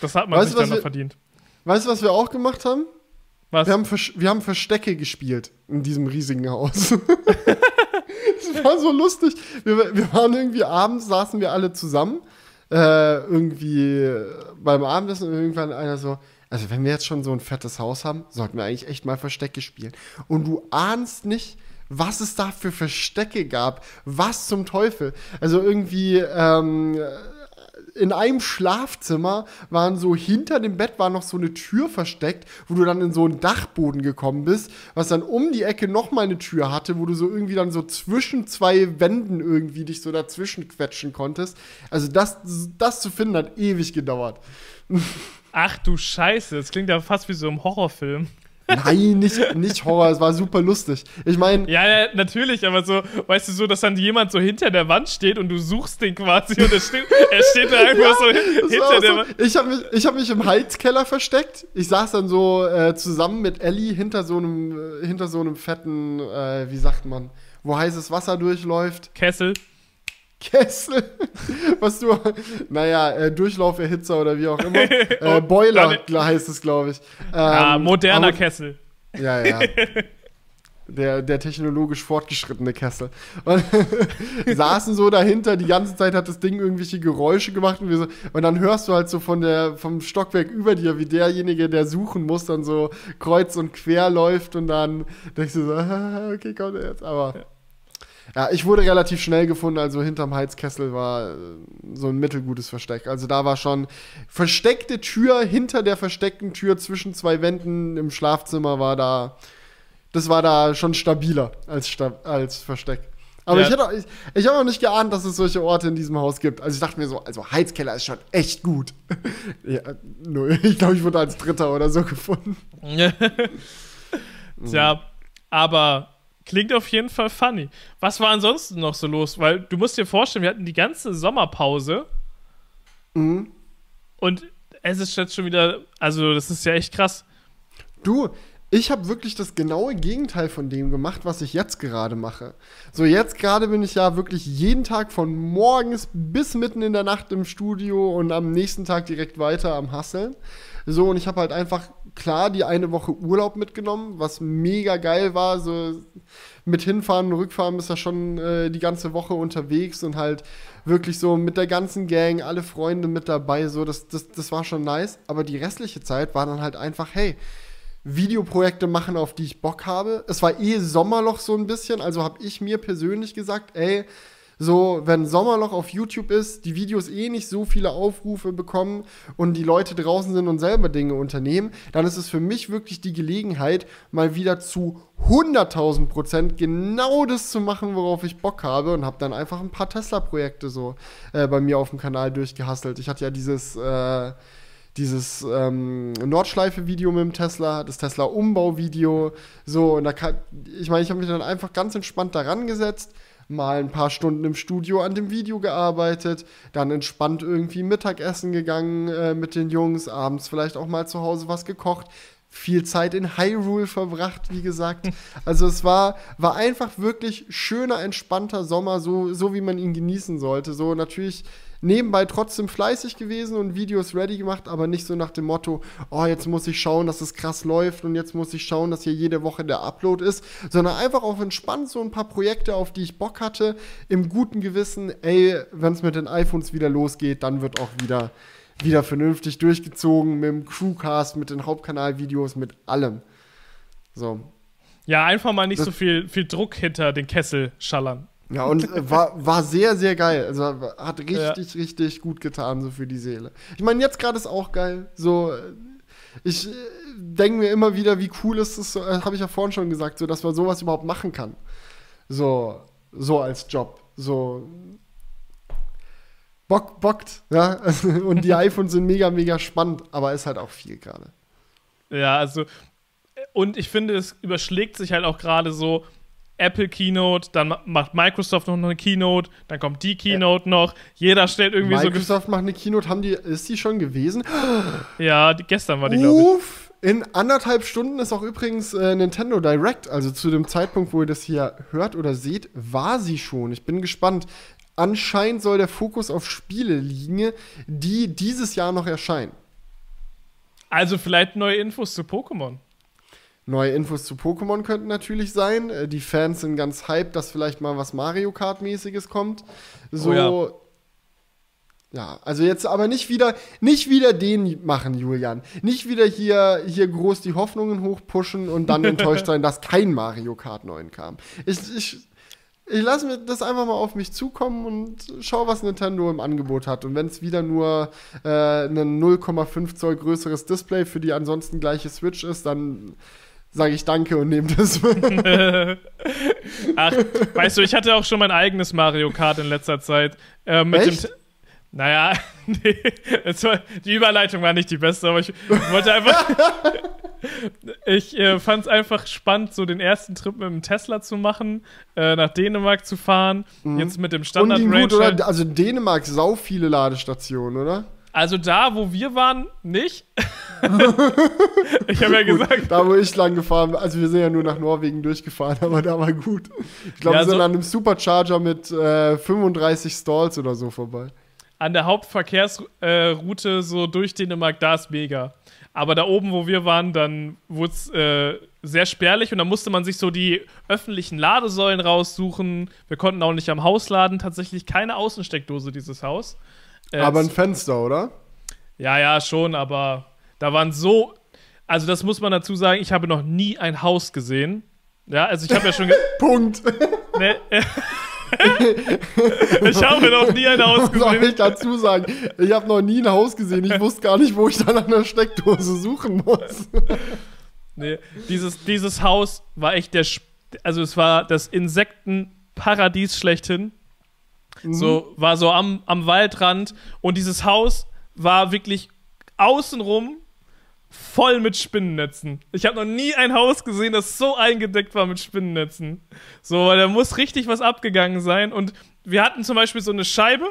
Das hat man weißt, sich dann noch verdient. Weißt du, was wir auch gemacht haben? Was? Wir haben, wir haben Verstecke gespielt in diesem riesigen Haus. [laughs] das war so lustig. Wir, wir waren irgendwie abends, saßen wir alle zusammen. Äh, irgendwie beim Abendessen und irgendwann einer so, also wenn wir jetzt schon so ein fettes Haus haben, sollten wir eigentlich echt mal Verstecke spielen. Und du ahnst nicht, was es da für Verstecke gab. Was zum Teufel. Also irgendwie, ähm, in einem Schlafzimmer waren so hinter dem Bett war noch so eine Tür versteckt, wo du dann in so einen Dachboden gekommen bist, was dann um die Ecke noch mal eine Tür hatte, wo du so irgendwie dann so zwischen zwei Wänden irgendwie dich so dazwischen quetschen konntest. Also das, das zu finden hat ewig gedauert. [laughs] Ach du Scheiße, das klingt ja fast wie so ein Horrorfilm. Nein, nicht, nicht Horror, es war super lustig. Ich meine, Ja, ja, natürlich, aber so, weißt du, so, dass dann jemand so hinter der Wand steht und du suchst den quasi und er steht, er steht da einfach so Das war hinter der so, Wand. ich habe mich, ich hab mich im Heizkeller versteckt. Ich saß dann so äh, zusammen mit Ellie hinter so einem, äh, hinter so einem fetten, äh, wie sagt man, wo heißes Wasser durchläuft. Kessel. Kessel. [laughs] Was du, naja, äh, Durchlauferhitzer oder wie auch immer. [laughs] Äh, Boiler heißt es, glaube ich. Ähm, Ja, moderner aber- Kessel. Ja, ja. [laughs] Der, der technologisch fortgeschrittene Kessel. Und saßen so dahinter, die ganze Zeit hat das Ding irgendwelche Geräusche gemacht und, wir so, und dann hörst du halt so von der, vom Stockwerk über dir, wie derjenige, der suchen muss, dann so kreuz und quer läuft und dann denkst du so, ah, okay, kommt er jetzt. Aber ja, ich wurde relativ schnell gefunden, also hinterm Heizkessel war äh, so ein mittelgutes Versteck. Also da war schon versteckte Tür hinter der versteckten Tür zwischen zwei Wänden im Schlafzimmer war da, das war da schon stabiler als, als Versteck. Aber Ja. ich, hätte ich, ich habe auch nicht geahnt, dass es solche Orte in diesem Haus gibt. Also ich dachte mir so, also Heizkeller ist schon echt gut. [laughs] ja, null. Ich glaube, ich wurde als Dritter oder so gefunden. [laughs] Tja, aber klingt auf jeden Fall funny. Was war ansonsten noch so los? Weil du musst dir vorstellen, wir hatten die ganze Sommerpause Mhm. und es ist jetzt schon wieder, also das ist ja echt krass. Du, ich habe wirklich das genaue Gegenteil von dem gemacht, was ich jetzt gerade mache. So, jetzt gerade bin ich ja wirklich jeden Tag von morgens bis mitten in der Nacht im Studio und am nächsten Tag direkt weiter am Hasseln. So, und ich habe halt einfach klar die eine Woche Urlaub mitgenommen, was mega geil war. So mit hinfahren und rückfahren bist ja schon äh, die ganze Woche unterwegs und halt wirklich so mit der ganzen Gang, alle Freunde mit dabei. So, das, das, das war schon nice. Aber die restliche Zeit war dann halt einfach, hey, Videoprojekte machen, auf die ich Bock habe. Es war eh Sommerloch so ein bisschen, also habe ich mir persönlich gesagt, ey, so, wenn Sommerloch auf YouTube ist, die Videos eh nicht so viele Aufrufe bekommen und die Leute draußen sind und selber Dinge unternehmen, dann ist es für mich wirklich die Gelegenheit, mal wieder zu 100.000 Prozent genau das zu machen, worauf ich Bock habe und habe dann einfach ein paar Tesla-Projekte so äh, bei mir auf dem Kanal durchgehasselt. Ich hatte ja dieses äh, dieses ähm, Nordschleife-Video mit dem Tesla, das Tesla-Umbau-Video, so, und da kann, ich meine, ich habe mich dann einfach ganz entspannt daran gesetzt, mal ein paar Stunden im Studio an dem Video gearbeitet, dann entspannt irgendwie Mittagessen gegangen äh, mit den Jungs, abends vielleicht auch mal zu Hause was gekocht, viel Zeit in Hyrule verbracht, wie gesagt. [laughs] Also es war, war einfach wirklich schöner, entspannter Sommer, so, so wie man ihn genießen sollte. So natürlich nebenbei trotzdem fleißig gewesen und Videos ready gemacht, aber nicht so nach dem Motto, oh, jetzt muss ich schauen, dass es krass läuft und jetzt muss ich schauen, dass hier jede Woche der Upload ist, sondern einfach auch entspannt so ein paar Projekte, auf die ich Bock hatte, im guten Gewissen, ey, wenn es mit den iPhones wieder losgeht, dann wird auch wieder wieder vernünftig durchgezogen mit dem Crewcast, mit den Hauptkanalvideos, mit allem. So. Ja, einfach mal nicht Das- so viel, viel Druck hinter den Kessel schallern. Ja, und äh, war, war sehr, sehr geil. Also hat richtig, richtig gut getan, so für die Seele. Ich meine, jetzt gerade ist auch geil. So, äh, ich äh, denke mir immer wieder, wie cool ist es, so, habe ich ja vorhin schon gesagt, so, dass man sowas überhaupt machen kann. So, so als Job. So. Bock, bockt, ja. [laughs] Und die [laughs] iPhones sind mega, mega spannend, aber ist halt auch viel gerade. Ja, also, und ich finde, es überschlägt sich halt auch gerade so. Apple Keynote, dann ma- macht Microsoft noch eine Keynote, dann kommt die Keynote noch. Jeder stellt irgendwie so. Microsoft macht eine Keynote, haben die, ist die schon gewesen? ge- Ja, die, gestern war die, glaube ich. In anderthalb Stunden ist auch übrigens äh, Nintendo Direct, also zu dem Zeitpunkt, wo ihr das hier hört oder seht, war sie schon. Ich bin gespannt. Anscheinend soll der Fokus auf Spiele liegen, die dieses Jahr noch erscheinen. Also vielleicht neue Infos zu Pokémon. Neue Infos zu Pokémon könnten natürlich sein. Äh, Die Fans sind ganz hyped, dass vielleicht mal was Mario Kart-mäßiges kommt. So. Oh ja. ja. also jetzt aber nicht wieder, nicht wieder den machen, Julian. Nicht wieder hier, hier groß die Hoffnungen hochpushen und dann [laughs] enttäuscht sein, dass kein Mario Kart 9 kam. Ich, ich, ich lasse mir das einfach mal auf mich zukommen und schau, was Nintendo im Angebot hat. Und wenn es wieder nur äh, ein 0,5 Zoll größeres Display für die ansonsten gleiche Switch ist, dann sage ich Danke und nehme das. [laughs] Ach, weißt du, ich hatte auch schon mein eigenes Mario Kart in letzter Zeit. Äh, mit Echt? dem. T- Naja, [laughs] nee, war, die Überleitung war nicht die beste, aber ich wollte einfach. [laughs] ich äh, fand es einfach spannend, so den ersten Trip mit dem Tesla zu machen, äh, nach Dänemark zu fahren. Jetzt mit dem und Standard Range. gut, oder? halt. Also Dänemark, sau viele Ladestationen, oder? Also da, wo wir waren, nicht. [laughs] ich habe ja gesagt, Da, wo ich lang gefahren bin, also wir sind ja nur nach Norwegen durchgefahren, aber da war gut. Ich glaube, Ja, wir sind so- an einem Supercharger mit äh, 35 Stalls oder so vorbei. an der Hauptverkehrsroute äh, so durch Dänemark, da ist mega. Aber da oben, wo wir waren, dann wurde es äh, sehr spärlich und dann musste man sich so die öffentlichen Ladesäulen raussuchen. Wir konnten auch nicht am Haus laden, tatsächlich keine Außensteckdose, dieses Haus. Äh, aber ein Fenster, oder? ja, ja, schon, aber da waren so. Also, das muss man dazu sagen, ich habe noch nie ein Haus gesehen. Ja, also ich habe ja schon. [laughs] Punkt. ne, äh, [laughs] ich habe noch nie ein Haus Was soll gesehen. ich dazu sagen? Ich habe noch nie ein Haus gesehen. Ich wusste gar nicht, wo ich dann an der Steckdose suchen muss. [laughs] Nee, dieses, dieses Haus war echt der. Sp- Also, es war das Insektenparadies schlechthin. So, war so am, am Waldrand. Und dieses Haus war wirklich außenrum voll mit Spinnennetzen. Ich habe noch nie ein Haus gesehen, das so eingedeckt war mit Spinnennetzen. So, weil da muss richtig was abgegangen sein. Und wir hatten zum Beispiel so eine Scheibe,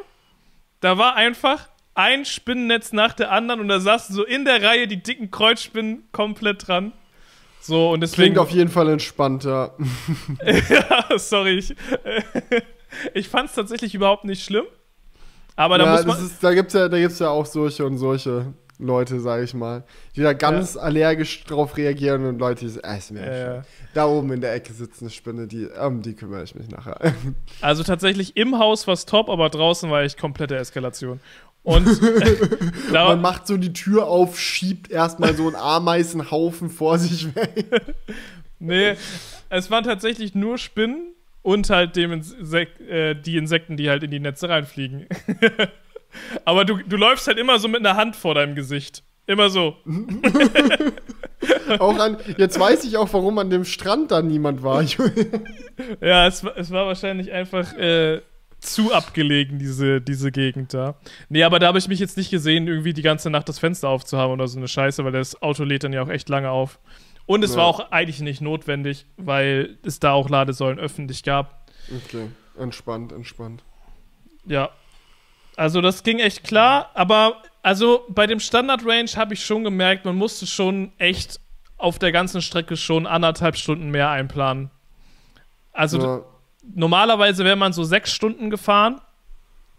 da war einfach ein Spinnennetz nach der anderen und da saßen so in der Reihe die dicken Kreuzspinnen komplett dran. So, und deswegen. Klingt auf jeden Fall entspannt, ja. [laughs] [laughs] ja, sorry. Ich, [laughs] ich fand es tatsächlich überhaupt nicht schlimm. Aber da ja muss man. ist, da gibt es ja, da gibt's ja auch solche und solche Leute, sage ich mal, die da ganz allergisch drauf reagieren und Leute, die sagen, äh, ist mir Ja, ja. Da oben in der Ecke sitzt eine Spinne, die, um die kümmere ich mich nachher. [laughs] Also tatsächlich im Haus war es top, aber draußen war echt komplette Eskalation. Und [laughs] da, Man macht so die Tür auf, schiebt erstmal so einen Ameisenhaufen vor sich weg. [laughs] nee, es waren tatsächlich nur Spinnen und halt dem Insek äh, die Insekten, die halt in die Netze reinfliegen. [laughs] aber du, du läufst halt immer so mit einer Hand vor deinem Gesicht. Immer so. [laughs] Auch an, jetzt weiß ich auch, warum an dem Strand da niemand war. [laughs] Ja, es, war- es war wahrscheinlich einfach äh, zu abgelegen, diese, diese Gegend da. Nee, aber da habe ich mich jetzt nicht gesehen, irgendwie die ganze Nacht das Fenster aufzuhaben oder so eine Scheiße, weil das Auto lädt dann ja auch echt lange auf. Und es Ja. war auch eigentlich nicht notwendig, weil es da auch Ladesäulen öffentlich gab. Okay, entspannt, entspannt. Ja. Also das ging echt klar, aber also bei dem Standard Range habe ich schon gemerkt, man musste schon echt auf der ganzen Strecke schon anderthalb Stunden mehr einplanen. Also ja. normalerweise wäre man so sechs Stunden gefahren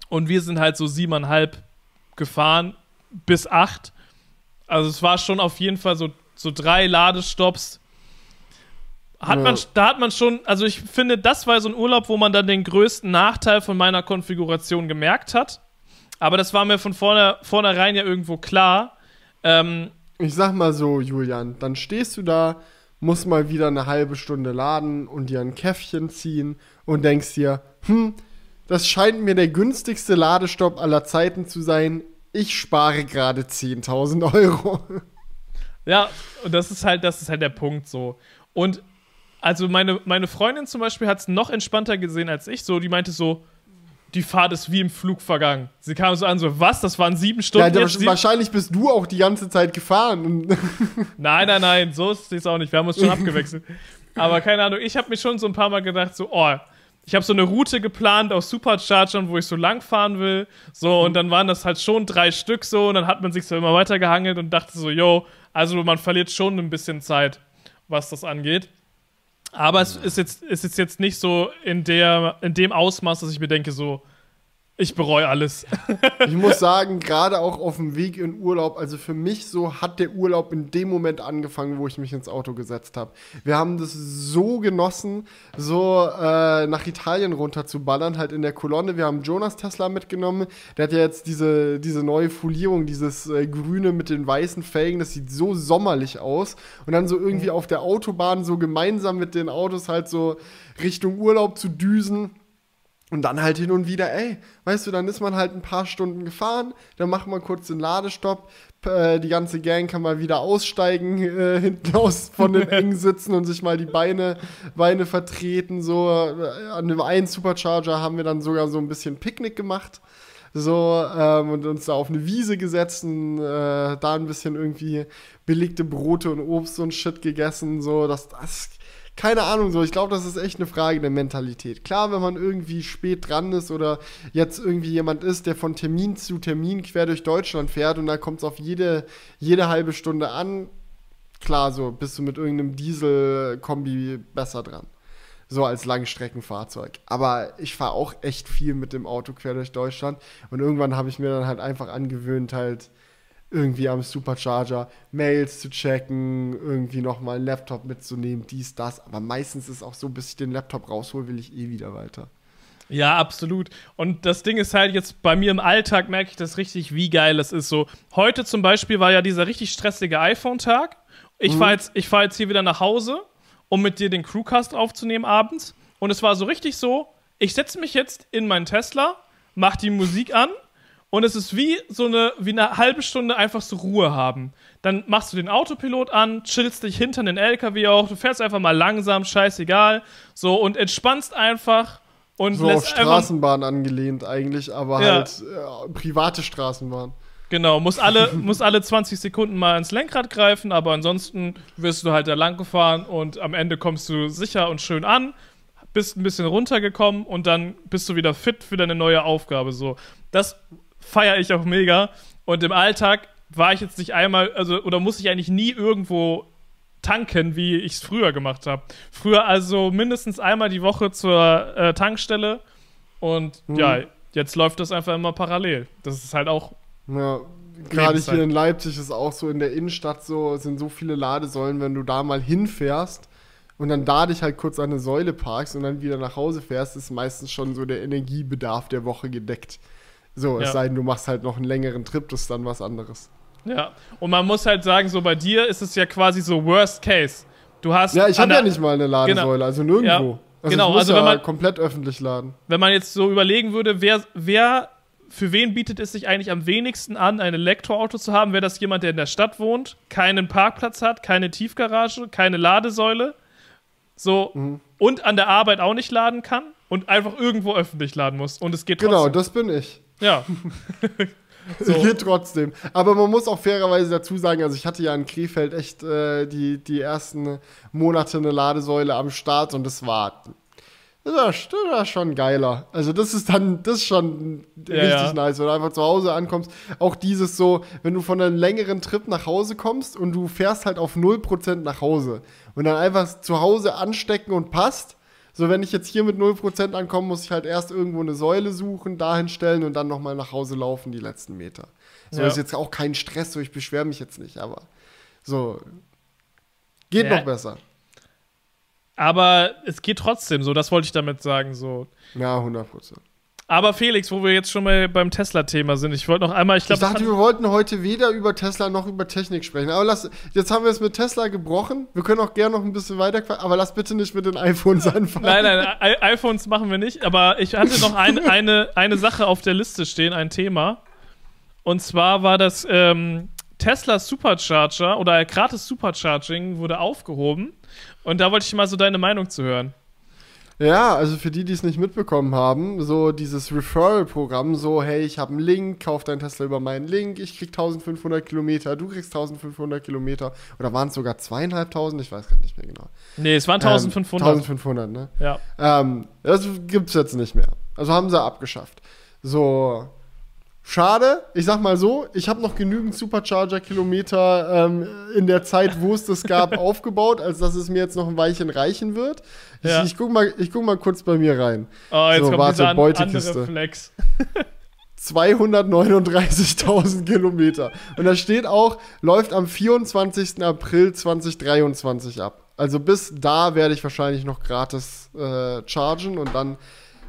und wir sind halt so siebeneinhalb gefahren bis acht. Also es war schon auf jeden Fall so, so drei Ladestops. Hat Ja. man, da hat man schon, also ich finde, das war so ein Urlaub, wo man dann den größten Nachteil von meiner Konfiguration gemerkt hat. Aber das war mir von vorne, vornherein ja irgendwo klar. Ähm, Ich sag mal so, Julian, dann stehst du da, musst mal wieder eine halbe Stunde laden und dir ein Käffchen ziehen und denkst dir, hm, das scheint mir der günstigste Ladestopp aller Zeiten zu sein. Ich spare gerade 10.000 Euro. Ja, und das ist halt, das ist halt der Punkt so. Und also meine, meine Freundin zum Beispiel hat es noch entspannter gesehen als ich. So, die meinte so, die Fahrt ist wie im Flug vergangen. Sie kam so an, so, was? Das waren sieben Ja, Stunden. da- jetzt sieben? wahrscheinlich bist du auch die ganze Zeit gefahren. [laughs] [laughs] Nein, nein, nein, so ist es auch nicht. Wir haben uns schon abgewechselt. Aber keine Ahnung, ich habe mir schon so ein paar Mal gedacht, so, oh, ich habe so eine Route geplant auf Superchargern, wo ich so lang fahren will. So, und dann waren das halt schon drei Stück so. Und dann hat man sich so immer weiter gehangelt und dachte so, yo, also man verliert schon ein bisschen Zeit, was das angeht. Aber es ist jetzt, ist jetzt, jetzt nicht so in, der, in dem Ausmaß, dass ich mir denke, so, Ich bereue alles. [laughs] Ich muss sagen, gerade auch auf dem Weg in Urlaub, also für mich so hat der Urlaub in dem Moment angefangen, wo ich mich ins Auto gesetzt habe. Wir haben das so genossen, so äh, nach Italien runter zu ballern, halt in der Kolonne. Wir haben Jonas Tesla mitgenommen. Der hat ja jetzt diese, diese neue Folierung, dieses äh, Grüne mit den weißen Felgen. Das sieht so sommerlich aus. Und dann so irgendwie auf der Autobahn so gemeinsam mit den Autos halt so Richtung Urlaub zu düsen. Und dann halt hin und wieder, ey, weißt du, dann ist man halt ein paar Stunden gefahren, dann macht man kurz den Ladestopp, äh, die ganze Gang kann mal wieder aussteigen, [laughs] äh, hinten aus von den [laughs] engen Sitzen und sich mal die Beine, Beine vertreten. So, äh, an dem einen Supercharger haben wir dann sogar so ein bisschen Picknick gemacht. So, ähm, und uns da auf eine Wiese gesetzt und äh, da ein bisschen irgendwie belegte Brote und Obst und Shit gegessen. So, das, das keine Ahnung so. Ich glaube, das ist echt eine Frage der Mentalität. Klar, wenn man irgendwie spät dran ist oder jetzt irgendwie jemand ist, der von Termin zu Termin quer durch Deutschland fährt und da kommt es auf jede, jede halbe Stunde an, klar, so bist du mit irgendeinem Diesel-Kombi besser dran. So als Langstreckenfahrzeug. Aber ich fahre auch echt viel mit dem Auto quer durch Deutschland und irgendwann habe ich mir dann halt einfach angewöhnt, halt irgendwie am Supercharger Mails zu checken, irgendwie nochmal einen Laptop mitzunehmen, dies, das. Aber meistens ist es auch so, bis ich den Laptop raushol, will ich eh wieder weiter. Ja, absolut. Und das Ding ist halt jetzt bei mir im Alltag merke ich das richtig, wie geil das ist. So heute zum Beispiel war ja dieser richtig stressige iPhone-Tag. Ich mhm. fahre jetzt, fahr jetzt hier wieder nach Hause, um mit dir den Crewcast aufzunehmen abends. Und es war so richtig so, ich setze mich jetzt in meinen Tesla, mach die Musik an und es ist wie so eine, wie eine halbe Stunde einfach so Ruhe haben. Dann machst du den Autopilot an, chillst dich hinter den LKW auch, du fährst einfach mal langsam, scheißegal. So und entspannst einfach und so lässt auf Straßenbahn angelehnt eigentlich, aber ja. halt äh, private Straßenbahn. Genau, muss alle, [laughs] muss alle 20 Sekunden mal ins Lenkrad greifen, aber ansonsten wirst du halt da lang gefahren und am Ende kommst du sicher und schön an, bist ein bisschen runtergekommen und dann bist du wieder fit für deine neue Aufgabe. So, das feiere ich auch mega. Und im Alltag war ich jetzt nicht einmal, also, oder muss ich eigentlich nie irgendwo tanken, wie ich es früher gemacht habe. Früher also mindestens einmal die Woche zur äh, Tankstelle. Und mhm. ja, jetzt läuft das einfach immer parallel. Das ist halt auch. Ja, gerade hier in Leipzig ist auch so in der Innenstadt so, sind so viele Ladesäulen, wenn du da mal hinfährst und dann da dich halt kurz an eine Säule parkst und dann wieder nach Hause fährst, ist meistens schon so der Energiebedarf der Woche gedeckt. So, ja. es sei denn, du machst halt noch einen längeren Trip, das ist dann was anderes. Ja, und man muss halt sagen, so bei dir ist es ja quasi so Worst Case. Du hast. Ja, ich habe ja nicht mal eine Ladesäule, genau. also nirgendwo. Ja. Also genau, also wenn man komplett öffentlich laden. Wenn man jetzt so überlegen würde, wer, wer, für wen bietet es sich eigentlich am wenigsten an, ein Elektroauto zu haben? Wäre das jemand, der in der Stadt wohnt, keinen Parkplatz hat, keine Tiefgarage, keine Ladesäule, so mhm. und an der Arbeit auch nicht laden kann und einfach irgendwo öffentlich laden muss und es geht genau, trotzdem. Genau, das bin ich. Ja. [laughs] so. Geht trotzdem. Aber man muss auch fairerweise dazu sagen, also ich hatte ja in Krefeld echt äh, die, die ersten Monate eine Ladesäule am Start und das war, das war, das war schon geiler. Also das ist dann, das ist schon ja, richtig ja. nice, wenn du einfach zu Hause ankommst. Auch dieses so, wenn du von einem längeren Trip nach Hause kommst und du fährst halt auf 0% nach Hause und dann einfach zu Hause anstecken und passt so, wenn ich jetzt hier mit 0% ankomme, muss ich halt erst irgendwo eine Säule suchen, dahin stellen und dann nochmal nach Hause laufen, die letzten Meter. So ja. ist jetzt auch kein Stress, so ich beschwere mich jetzt nicht, aber so. Geht ja. noch besser. Aber es geht trotzdem so, das wollte ich damit sagen, so. Ja, 100 Prozent. Aber Felix, wo wir jetzt schon mal beim Tesla-Thema sind, ich wollte noch einmal, ich glaube. Ich dachte, wir wollten heute weder über Tesla noch über Technik sprechen. Aber lass, jetzt haben wir es mit Tesla gebrochen. Wir können auch gerne noch ein bisschen weiter, aber lass bitte nicht mit den iPhones [laughs] anfangen. Nein, nein, I iPhones machen wir nicht. Aber ich hatte noch ein, [laughs] eine, eine Sache auf der Liste stehen, ein Thema. Und zwar war das ähm, Tesla Supercharger oder gratis Supercharging wurde aufgehoben. Und da wollte ich mal so deine Meinung zu hören. Ja, also für die, die es nicht mitbekommen haben, so dieses Referral-Programm, so, hey, ich habe einen Link, kauf dein Tesla über meinen Link, ich krieg 1500 Kilometer, du kriegst 1500 Kilometer. Oder waren es sogar zweieinhalbtausend? Ich weiß gerade nicht mehr genau. Nee, es waren 1500. Ähm, 1500, ne? Ja. Ähm, das gibt's jetzt nicht mehr. Also haben sie abgeschafft. So. Schade, ich sag mal so, ich habe noch genügend Supercharger-Kilometer ähm, in der Zeit, wo es das gab, [laughs] aufgebaut, als dass es mir jetzt noch ein Weilchen reichen wird. Ich, Ja. ich, guck, mal, ich guck mal kurz bei mir rein. Oh, jetzt So, kommt warte, an, Beutekiste. Flex. [laughs] [laughs] 239.000 Kilometer. Und da steht auch, läuft am 24. April 2023 ab. Also bis da werde ich wahrscheinlich noch gratis äh, chargen und dann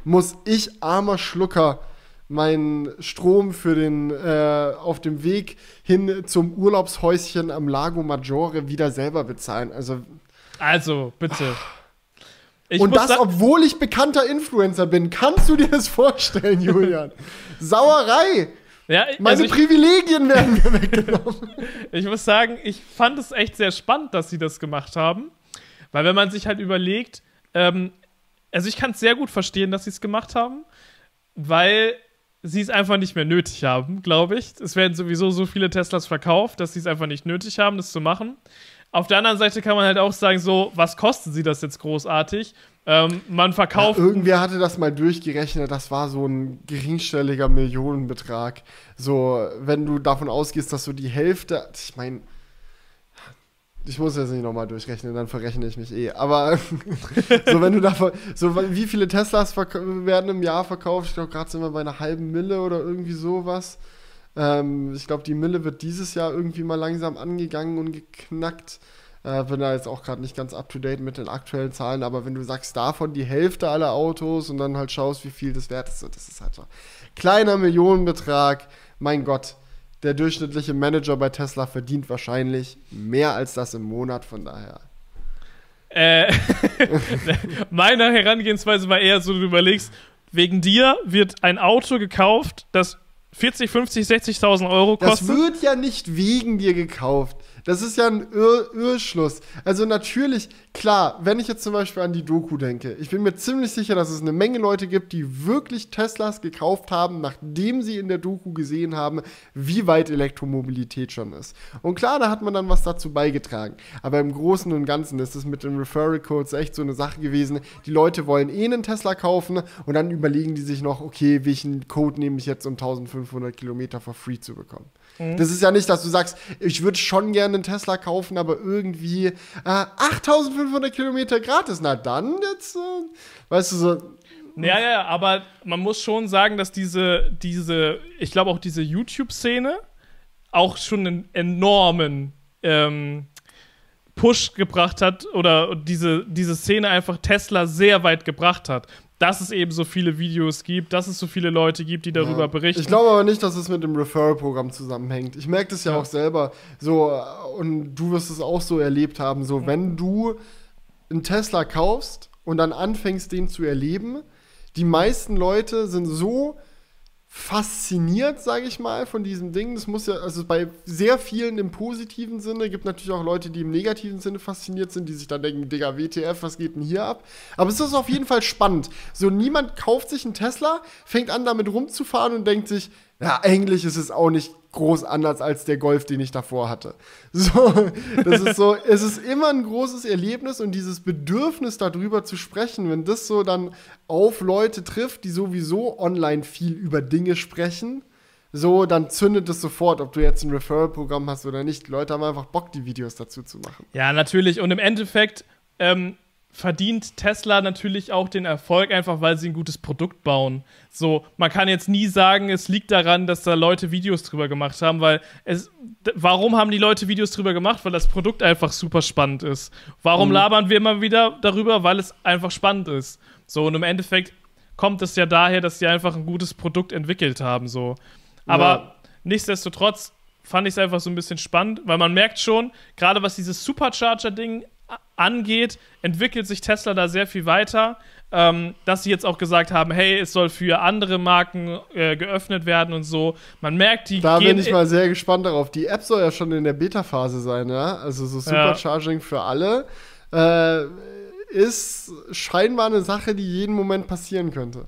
muss ich, armer Schlucker, meinen Strom für den äh, auf dem Weg hin zum Urlaubshäuschen am Lago Maggiore wieder selber bezahlen. Also Also, bitte. Ich und das, obwohl ich bekannter Influencer bin. Kannst du dir das vorstellen, Julian? Sauerei! ja, Meine also ich, Privilegien werden mir [laughs] weggenommen. ich muss sagen, ich fand es echt sehr spannend, dass sie das gemacht haben. Weil wenn man sich halt überlegt, ähm, also ich kann es sehr gut verstehen, dass sie es gemacht haben, weil sie es einfach nicht mehr nötig haben, glaube ich. Es werden sowieso so viele Teslas verkauft, dass sie es einfach nicht nötig haben, das zu machen. Auf der anderen Seite kann man halt auch sagen, so, was kosten sie das jetzt großartig? Ähm, man verkauft. Irgendwer hatte das mal durchgerechnet, das war so ein geringstelliger Millionenbetrag. So, wenn du davon ausgehst, dass so die Hälfte, ich meine, ich muss jetzt nicht nochmal durchrechnen, dann verrechne ich mich eh. Aber [laughs] so, wenn du davon, so, wie viele Teslas werden im Jahr verkauft? Ich glaube, gerade sind wir bei einer halben Mille oder irgendwie sowas. Ähm, ich glaube, die Mille wird dieses Jahr irgendwie mal langsam angegangen und geknackt. Äh, bin da jetzt auch gerade nicht ganz up to date mit den aktuellen Zahlen, aber wenn du sagst, davon die Hälfte aller Autos und dann halt schaust, wie viel das wert ist, das ist halt so. Kleiner Millionenbetrag, mein Gott. Der durchschnittliche Manager bei Tesla verdient wahrscheinlich mehr als das im Monat, von daher. Äh, [laughs] meine Herangehensweise war eher so, du überlegst, wegen dir wird ein Auto gekauft, das 40, 50, 60.000 Euro Das kostet. wird ja nicht wegen dir gekauft. Das ist ja ein Irr Irrschluss. Also natürlich, klar, wenn ich jetzt zum Beispiel an die Doku denke, ich bin mir ziemlich sicher, dass es eine Menge Leute gibt, die wirklich Teslas gekauft haben, nachdem sie in der Doku gesehen haben, wie weit Elektromobilität schon ist. Und klar, da hat man dann was dazu beigetragen. Aber im Großen und Ganzen ist es mit den Referral Codes echt so eine Sache gewesen. Die Leute wollen eh einen Tesla kaufen und dann überlegen die sich noch, okay, welchen Code nehme ich jetzt, um 1500 Kilometer for free zu bekommen. Das ist ja nicht, dass du sagst, ich würde schon gerne einen Tesla kaufen, aber irgendwie äh, 8500 Kilometer gratis. Na dann, jetzt, äh, weißt du, so, ja, ja, aber man muss schon sagen, dass diese, diese, ich glaube auch diese YouTube-Szene auch schon einen enormen ähm, Push gebracht hat oder diese, diese Szene einfach Tesla sehr weit gebracht hat. Dass es eben so viele Videos gibt, dass es so viele Leute gibt, die darüber Ja. berichten. Ich glaube aber nicht, dass es mit dem Referral-Programm zusammenhängt. Ich merke das ja, Ja. auch selber. So, äh, und du wirst es auch so erlebt haben. So, wenn du einen Tesla kaufst und dann anfängst, den zu erleben, die meisten Leute sind so fasziniert, sage ich mal, von diesem Ding. Das muss ja, also bei sehr vielen im positiven Sinne, gibt natürlich auch Leute, die im negativen Sinne fasziniert sind, die sich dann denken, Digga, WTF, was geht denn hier ab? Aber es ist auf jeden Fall spannend. So, niemand kauft sich einen Tesla, fängt an, damit rumzufahren und denkt sich, ja, eigentlich ist es auch nicht groß anders als der Golf, den ich davor hatte. [laughs] So, das ist so, es ist immer ein großes Erlebnis und dieses Bedürfnis darüber zu sprechen, wenn das so dann auf Leute trifft, die sowieso online viel über Dinge sprechen, so, dann zündet es sofort, ob du jetzt ein Referral-Programm hast oder nicht. Die Leute haben einfach Bock, die Videos dazu zu machen. Ja, natürlich. Und im Endeffekt ähm, verdient Tesla natürlich auch den Erfolg, einfach weil sie ein gutes Produkt bauen. So, man kann jetzt nie sagen, es liegt daran, dass da Leute Videos drüber gemacht haben, weil es. Warum haben die Leute Videos drüber gemacht? Weil das Produkt einfach super spannend ist. Warum labern wir immer wieder darüber? Weil es einfach spannend ist. So, und im Endeffekt kommt es ja daher, dass sie einfach ein gutes Produkt entwickelt haben. So. Aber Ja. nichtsdestotrotz fand ich es einfach so ein bisschen spannend, weil man merkt schon, gerade was dieses Supercharger-Ding angeht, entwickelt sich Tesla da sehr viel weiter. Ähm, dass sie jetzt auch gesagt haben, hey, es soll für andere Marken äh, geöffnet werden und so. Man merkt, die Da bin ich mal sehr gespannt darauf. Die App soll ja schon in der Beta-Phase sein, ja? Also so Supercharging für alle. Äh, ist scheinbar eine Sache, die jeden Moment passieren könnte.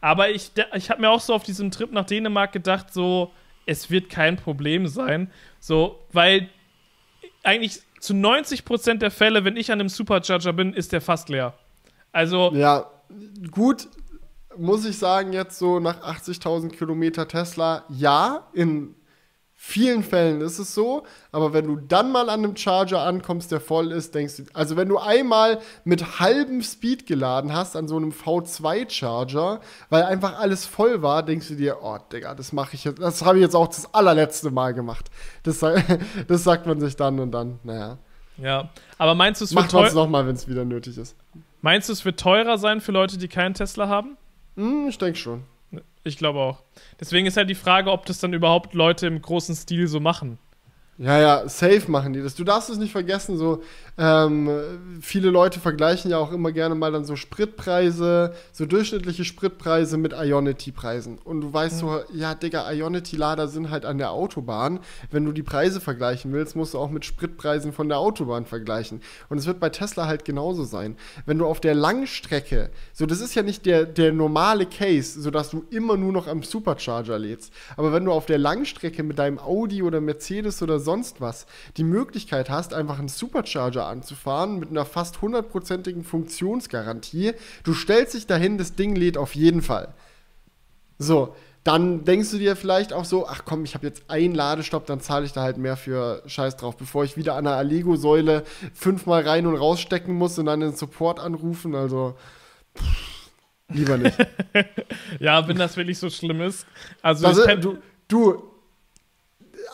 Aber ich, ich habe mir auch so auf diesem Trip nach Dänemark gedacht, so, es wird kein Problem sein. So, weil eigentlich zu 90% der Fälle, wenn ich an einem Supercharger bin, ist der fast leer. Also, Ja, gut. muss ich sagen, jetzt so nach 80.000 Kilometer Tesla, ja, in vielen Fällen ist es so, aber wenn du dann mal an einem Charger ankommst, der voll ist, denkst du, also wenn du einmal mit halbem Speed geladen hast an so einem V2-Charger, weil einfach alles voll war, denkst du dir, oh Digga, das mache ich jetzt, das habe ich jetzt auch das allerletzte Mal gemacht. Das, [laughs] das sagt man sich dann und dann, naja. Ja, aber meinst du, es wird Macht man es nochmal, wenn es wieder nötig ist. Meinst du, es wird teurer sein für Leute, die keinen Tesla haben? Hm, ich denke schon. Ich glaube auch. Deswegen ist halt die Frage, ob das dann überhaupt Leute im großen Stil so machen. Ja, ja, safe machen die das. Du darfst es nicht vergessen, so ähm, viele Leute vergleichen ja auch immer gerne mal dann so Spritpreise, so durchschnittliche Spritpreise mit Ionity-Preisen. Und du weißt mhm. so, ja, Digga, Ionity-Lader sind halt an der Autobahn. Wenn du die Preise vergleichen willst, musst du auch mit Spritpreisen von der Autobahn vergleichen. Und es wird bei Tesla halt genauso sein. Wenn du auf der Langstrecke, so das ist ja nicht der, der normale Case, sodass du immer nur noch am Supercharger lädst. Aber wenn du auf der Langstrecke mit deinem Audi oder Mercedes oder so sonst was die Möglichkeit hast, einfach einen Supercharger anzufahren mit einer fast hundertprozentigen Funktionsgarantie, du stellst dich dahin, das Ding lädt auf jeden Fall. So, dann denkst du dir vielleicht auch so, ach komm, ich habe jetzt einen Ladestopp, dann zahle ich da halt mehr für Scheiß drauf, bevor ich wieder an einer Allego-Säule fünfmal rein und rausstecken muss und dann den Support anrufen. Also pff, lieber nicht. [laughs] ja, wenn das wirklich so schlimm ist. Also das, du, du,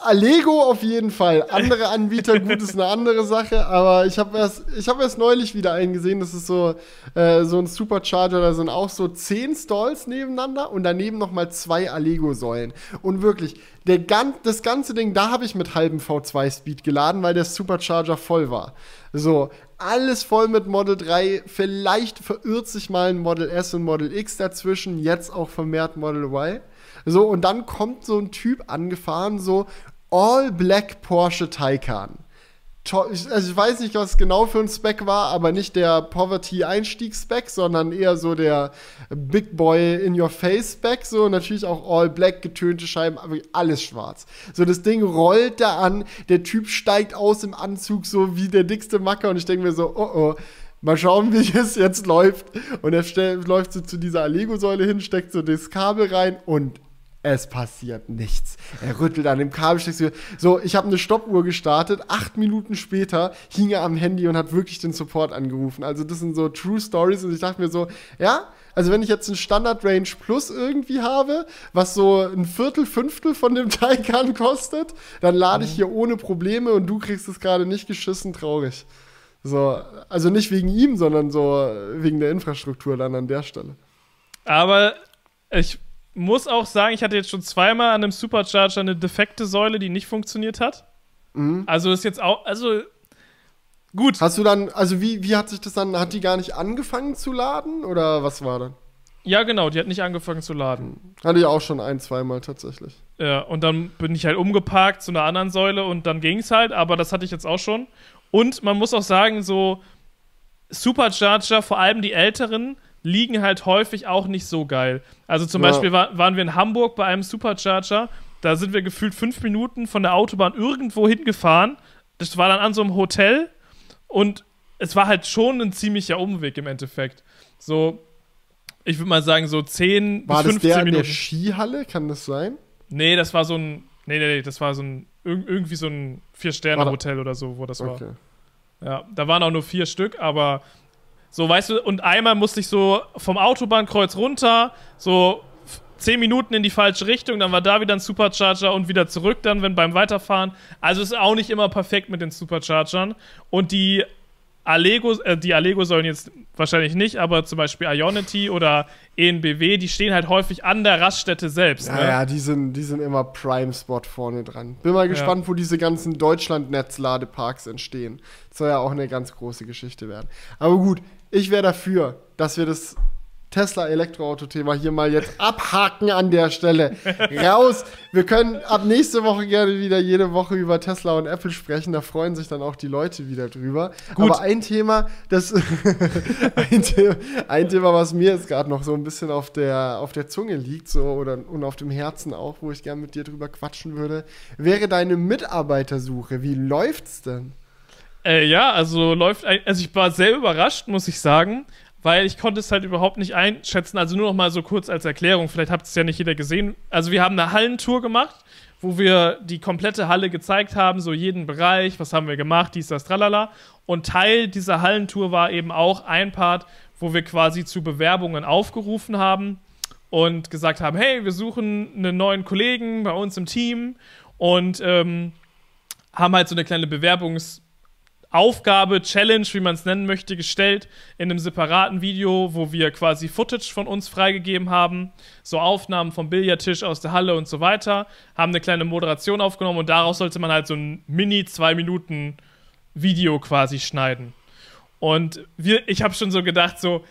Allego auf jeden Fall. Andere Anbieter, [laughs] gut, ist eine andere Sache, aber ich habe erst, hab erst neulich wieder einen gesehen, das ist so, äh, so ein Supercharger, da sind auch so zehn Stalls nebeneinander und daneben nochmal zwei Allego-Säulen. Und wirklich, der, das ganze Ding, da habe ich mit halbem V2-Speed geladen, weil der Supercharger voll war. So, alles voll mit Model 3. Vielleicht verirrt sich mal ein Model S und Model X dazwischen, jetzt auch vermehrt Model Y. So, und dann kommt so ein Typ angefahren, so All Black Porsche Taycan. Also ich weiß nicht, was genau für ein Spec war, aber nicht der Poverty-Einstiegs-Spec, sondern eher so der Big Boy in your face Spec. So natürlich auch all black getönte Scheiben, aber alles schwarz. So das Ding rollt da an, der Typ steigt aus im Anzug so wie der dickste Macker und ich denke mir so, oh oh. Mal schauen, [laughs] wie es jetzt läuft. Und er läuft so zu dieser Allego-Säule hin, steckt so das Kabel rein und es passiert nichts. Er rüttelt an dem Kabel. So, ich habe eine Stoppuhr gestartet. Acht Minuten später hing er am Handy und hat wirklich den Support angerufen. Also, das sind so True Stories. Und ich dachte mir so, ja, also wenn ich jetzt einen Standard Range Plus irgendwie habe, was so ein Viertel, Fünftel von dem [laughs] Taycan kostet, dann lade ich mhm. hier ohne Probleme und du kriegst es gerade nicht geschissen, traurig. So, also nicht wegen ihm, sondern so wegen der Infrastruktur dann an der Stelle. Aber ich muss auch sagen, ich hatte jetzt schon zweimal an einem Supercharger eine defekte Säule, die nicht funktioniert hat. Mhm. Also ist jetzt auch, also gut. Hast du dann, also wie, wie hat sich das dann, hat die gar nicht angefangen zu laden oder was war dann? Ja, genau, die hat nicht angefangen zu laden. Hatte ich auch schon ein, zweimal tatsächlich. Ja, und dann bin ich halt umgeparkt zu einer anderen Säule und dann ging es halt, aber das hatte ich jetzt auch schon. Und man muss auch sagen, so Supercharger, vor allem die älteren, liegen halt häufig auch nicht so geil. Also zum ja. Beispiel war, waren wir in Hamburg bei einem Supercharger, da sind wir gefühlt fünf Minuten von der Autobahn irgendwo hingefahren. Das war dann an so einem Hotel und es war halt schon ein ziemlicher Umweg im Endeffekt. So, ich würde mal sagen, so 10 war bis 15 das der Minuten. in der Skihalle? Kann das sein? Nee, das war so ein. Nee, nee, nee, das war so ein. Irgendwie so ein Vier-Sterne-Hotel oder so, wo das okay. war. Ja, da waren auch nur vier Stück, aber so, weißt du, und einmal musste ich so vom Autobahnkreuz runter, so zehn Minuten in die falsche Richtung, dann war da wieder ein Supercharger und wieder zurück dann, wenn beim Weiterfahren. Also ist auch nicht immer perfekt mit den Superchargern. Und die Allego, äh, die Allego sollen jetzt wahrscheinlich nicht, aber zum Beispiel Ionity oder ENBW, die stehen halt häufig an der Raststätte selbst. Ja, ne? ja, die sind, die sind immer Prime-Spot vorne dran. Bin mal gespannt, ja. wo diese ganzen Deutschland-Netz-Ladeparks entstehen. Das soll ja auch eine ganz große Geschichte werden. Aber gut, ich wäre dafür, dass wir das Tesla-Elektroauto-Thema hier mal jetzt [laughs] abhaken an der Stelle. Raus! Wir können ab nächste Woche gerne wieder jede Woche über Tesla und Apple sprechen. Da freuen sich dann auch die Leute wieder drüber. Gut. Aber ein Thema, das [laughs] ein, Thema, ein Thema, was mir jetzt gerade noch so ein bisschen auf der, auf der Zunge liegt, so oder und auf dem Herzen auch, wo ich gerne mit dir drüber quatschen würde, wäre deine Mitarbeitersuche. Wie läuft's denn? Äh, ja, also läuft. Also ich war sehr überrascht, muss ich sagen. weil ich konnte es halt überhaupt nicht einschätzen. Also nur noch mal so kurz als Erklärung, vielleicht habt es ja nicht jeder gesehen. Also wir haben eine Hallentour gemacht, wo wir die komplette Halle gezeigt haben, so jeden Bereich, was haben wir gemacht, dies, das, tralala. Und Teil dieser Hallentour war eben auch ein Part, wo wir quasi zu Bewerbungen aufgerufen haben und gesagt haben, hey, wir suchen einen neuen Kollegen bei uns im Team und ähm, haben halt so eine kleine Bewerbungsaufgabe, Challenge, wie man es nennen möchte, gestellt in einem separaten Video, wo wir quasi Footage von uns freigegeben haben, so Aufnahmen vom Billardtisch aus der Halle und so weiter, haben eine kleine Moderation aufgenommen und daraus sollte man halt so ein Mini zwei Minuten Video quasi schneiden. Und wir, ich habe schon so gedacht, so,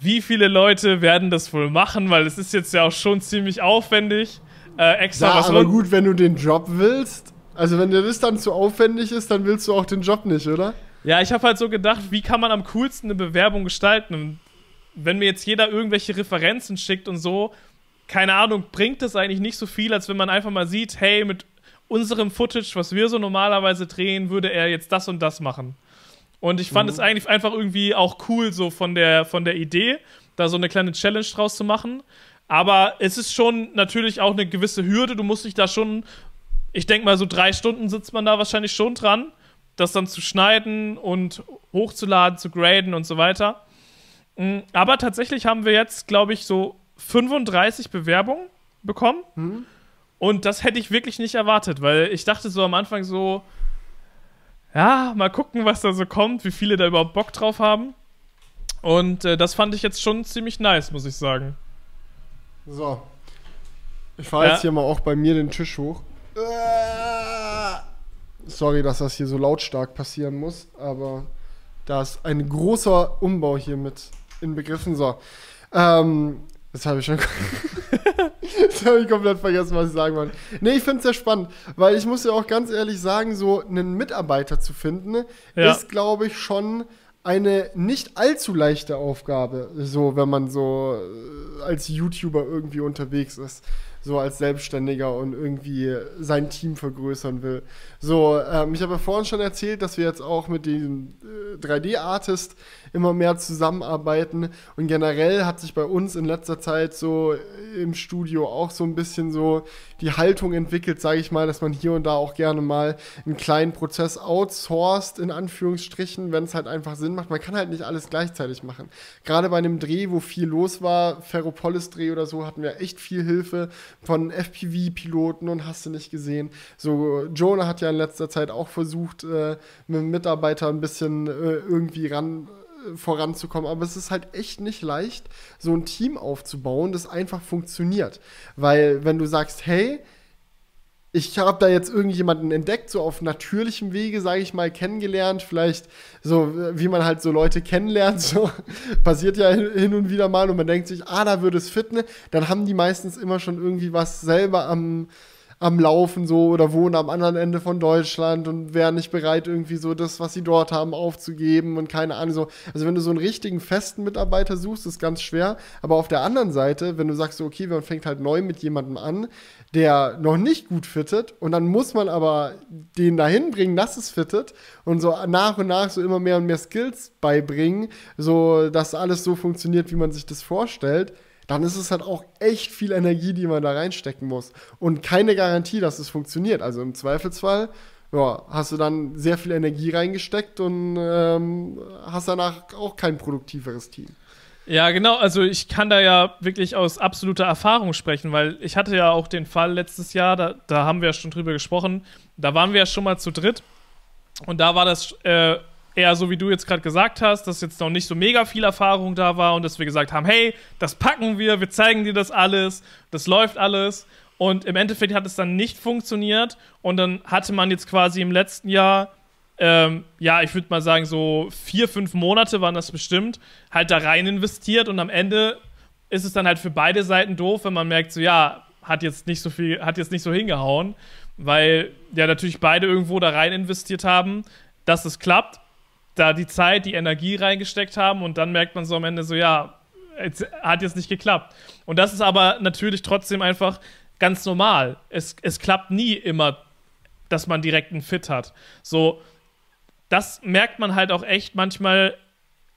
wie viele Leute werden das wohl machen, weil es ist jetzt ja auch schon ziemlich aufwendig. Äh, extra Ja, was aber gut, wenn du den Job willst, also wenn dir das dann zu aufwendig ist, dann willst du auch den Job nicht, oder? Ja, ich habe halt so gedacht, wie kann man am coolsten eine Bewerbung gestalten? Und wenn mir jetzt jeder irgendwelche Referenzen schickt und so, keine Ahnung, bringt das eigentlich nicht so viel, als wenn man einfach mal sieht, hey, mit unserem Footage, was wir so normalerweise drehen, würde er jetzt das und das machen. Und ich fand es eigentlich einfach irgendwie auch cool, so von der, von der Idee, da so eine kleine Challenge draus zu machen. Aber es ist schon natürlich auch eine gewisse Hürde. Du musst dich da schon, ich denke mal, so drei Stunden sitzt man da wahrscheinlich schon dran, das dann zu schneiden und hochzuladen, zu graden und so weiter. Mm, Aber tatsächlich haben wir jetzt, glaube ich, so 35 Bewerbungen bekommen. Und das hätte ich wirklich nicht erwartet, weil ich dachte so am Anfang so, ja, mal gucken, was da so kommt, wie viele da überhaupt Bock drauf haben. Und äh, das fand ich jetzt schon ziemlich nice, muss ich sagen. So. Ich fahre Ja. jetzt hier mal auch bei mir den Tisch hoch. Sorry, dass das hier so lautstark passieren muss, aber da ist ein großer Umbau hier mit inbegriffen. So. Ähm, das habe ich schon. [laughs] das habe ich komplett vergessen, was ich sagen wollte. Nee, ich finde es sehr spannend, weil ich muss ja auch ganz ehrlich sagen, so einen Mitarbeiter zu finden, Ja. ist, glaube ich, schon eine nicht allzu leichte Aufgabe, so wenn man so äh, als YouTuber irgendwie unterwegs ist, so als Selbstständiger und irgendwie sein Team vergrößern will. So, ähm, ich habe ja vorhin schon erzählt, dass wir jetzt auch mit dem äh, 3D-Artist immer mehr zusammenarbeiten und generell hat sich bei uns in letzter Zeit so im Studio auch so ein bisschen so die Haltung entwickelt, sage ich mal, dass man hier und da auch gerne mal einen kleinen Prozess outsourced, in Anführungsstrichen, wenn es halt einfach Sinn macht. Man kann halt nicht alles gleichzeitig machen. Gerade bei einem Dreh, wo viel los war, Ferropolis-Dreh oder so, hatten wir echt viel Hilfe von FPV-Piloten und hast du nicht gesehen. So, Jonah hat ja in letzter Zeit auch versucht, äh, mit dem Mitarbeiter ein bisschen äh, irgendwie ran voranzukommen. Aber es ist halt echt nicht leicht, so ein Team aufzubauen, das einfach funktioniert. Weil wenn du sagst, hey, ich habe da jetzt irgendjemanden entdeckt, so auf natürlichem Wege, sage ich mal, kennengelernt, vielleicht so, wie man halt so Leute kennenlernt, [laughs] so passiert ja hin und wieder mal und man denkt sich, ah, da würde es fitten, dann haben die meistens immer schon irgendwie was selber am, am Laufen so oder wohnen am anderen Ende von Deutschland und wären nicht bereit, irgendwie so das, was sie dort haben, aufzugeben und keine Ahnung. So. Also wenn du so einen richtigen festen Mitarbeiter suchst, ist ganz schwer. Aber auf der anderen Seite, wenn du sagst, okay, man fängt halt neu mit jemandem an, der noch nicht gut fittet und dann muss man aber den dahin bringen, dass es fittet und so nach und nach so immer mehr und mehr Skills beibringen, so dass alles so funktioniert, wie man sich das vorstellt dann ist es halt auch echt viel Energie, die man da reinstecken muss. Und keine Garantie, dass es funktioniert. Also im Zweifelsfall ja, hast du dann sehr viel Energie reingesteckt und ähm, hast danach auch kein produktiveres Team. Ja, genau. Also ich kann da ja wirklich aus absoluter Erfahrung sprechen, weil ich hatte ja auch den Fall letztes Jahr, da, da haben wir ja schon drüber gesprochen, da waren wir ja schon mal zu dritt und da war das äh, eher so, wie du jetzt gerade gesagt hast, dass jetzt noch nicht so mega viel Erfahrung da war und dass wir gesagt haben, hey, das packen wir, wir zeigen dir das alles, das läuft alles. Und im Endeffekt hat es dann nicht funktioniert und dann hatte man jetzt quasi im letzten Jahr ähm, ja, ich würde mal sagen, so vier, fünf Monate waren das bestimmt, halt da rein investiert und am Ende ist es dann halt für beide Seiten doof, wenn man merkt, so ja, hat jetzt nicht so viel, hat jetzt nicht so hingehauen, weil ja natürlich beide irgendwo da rein investiert haben, dass es klappt, da die Zeit, die Energie reingesteckt haben und dann merkt man so am Ende so, ja, es hat jetzt nicht geklappt. Und das ist aber natürlich trotzdem einfach ganz normal. Es, es klappt nie immer, dass man direkt einen Fit hat. So, das merkt man halt auch echt manchmal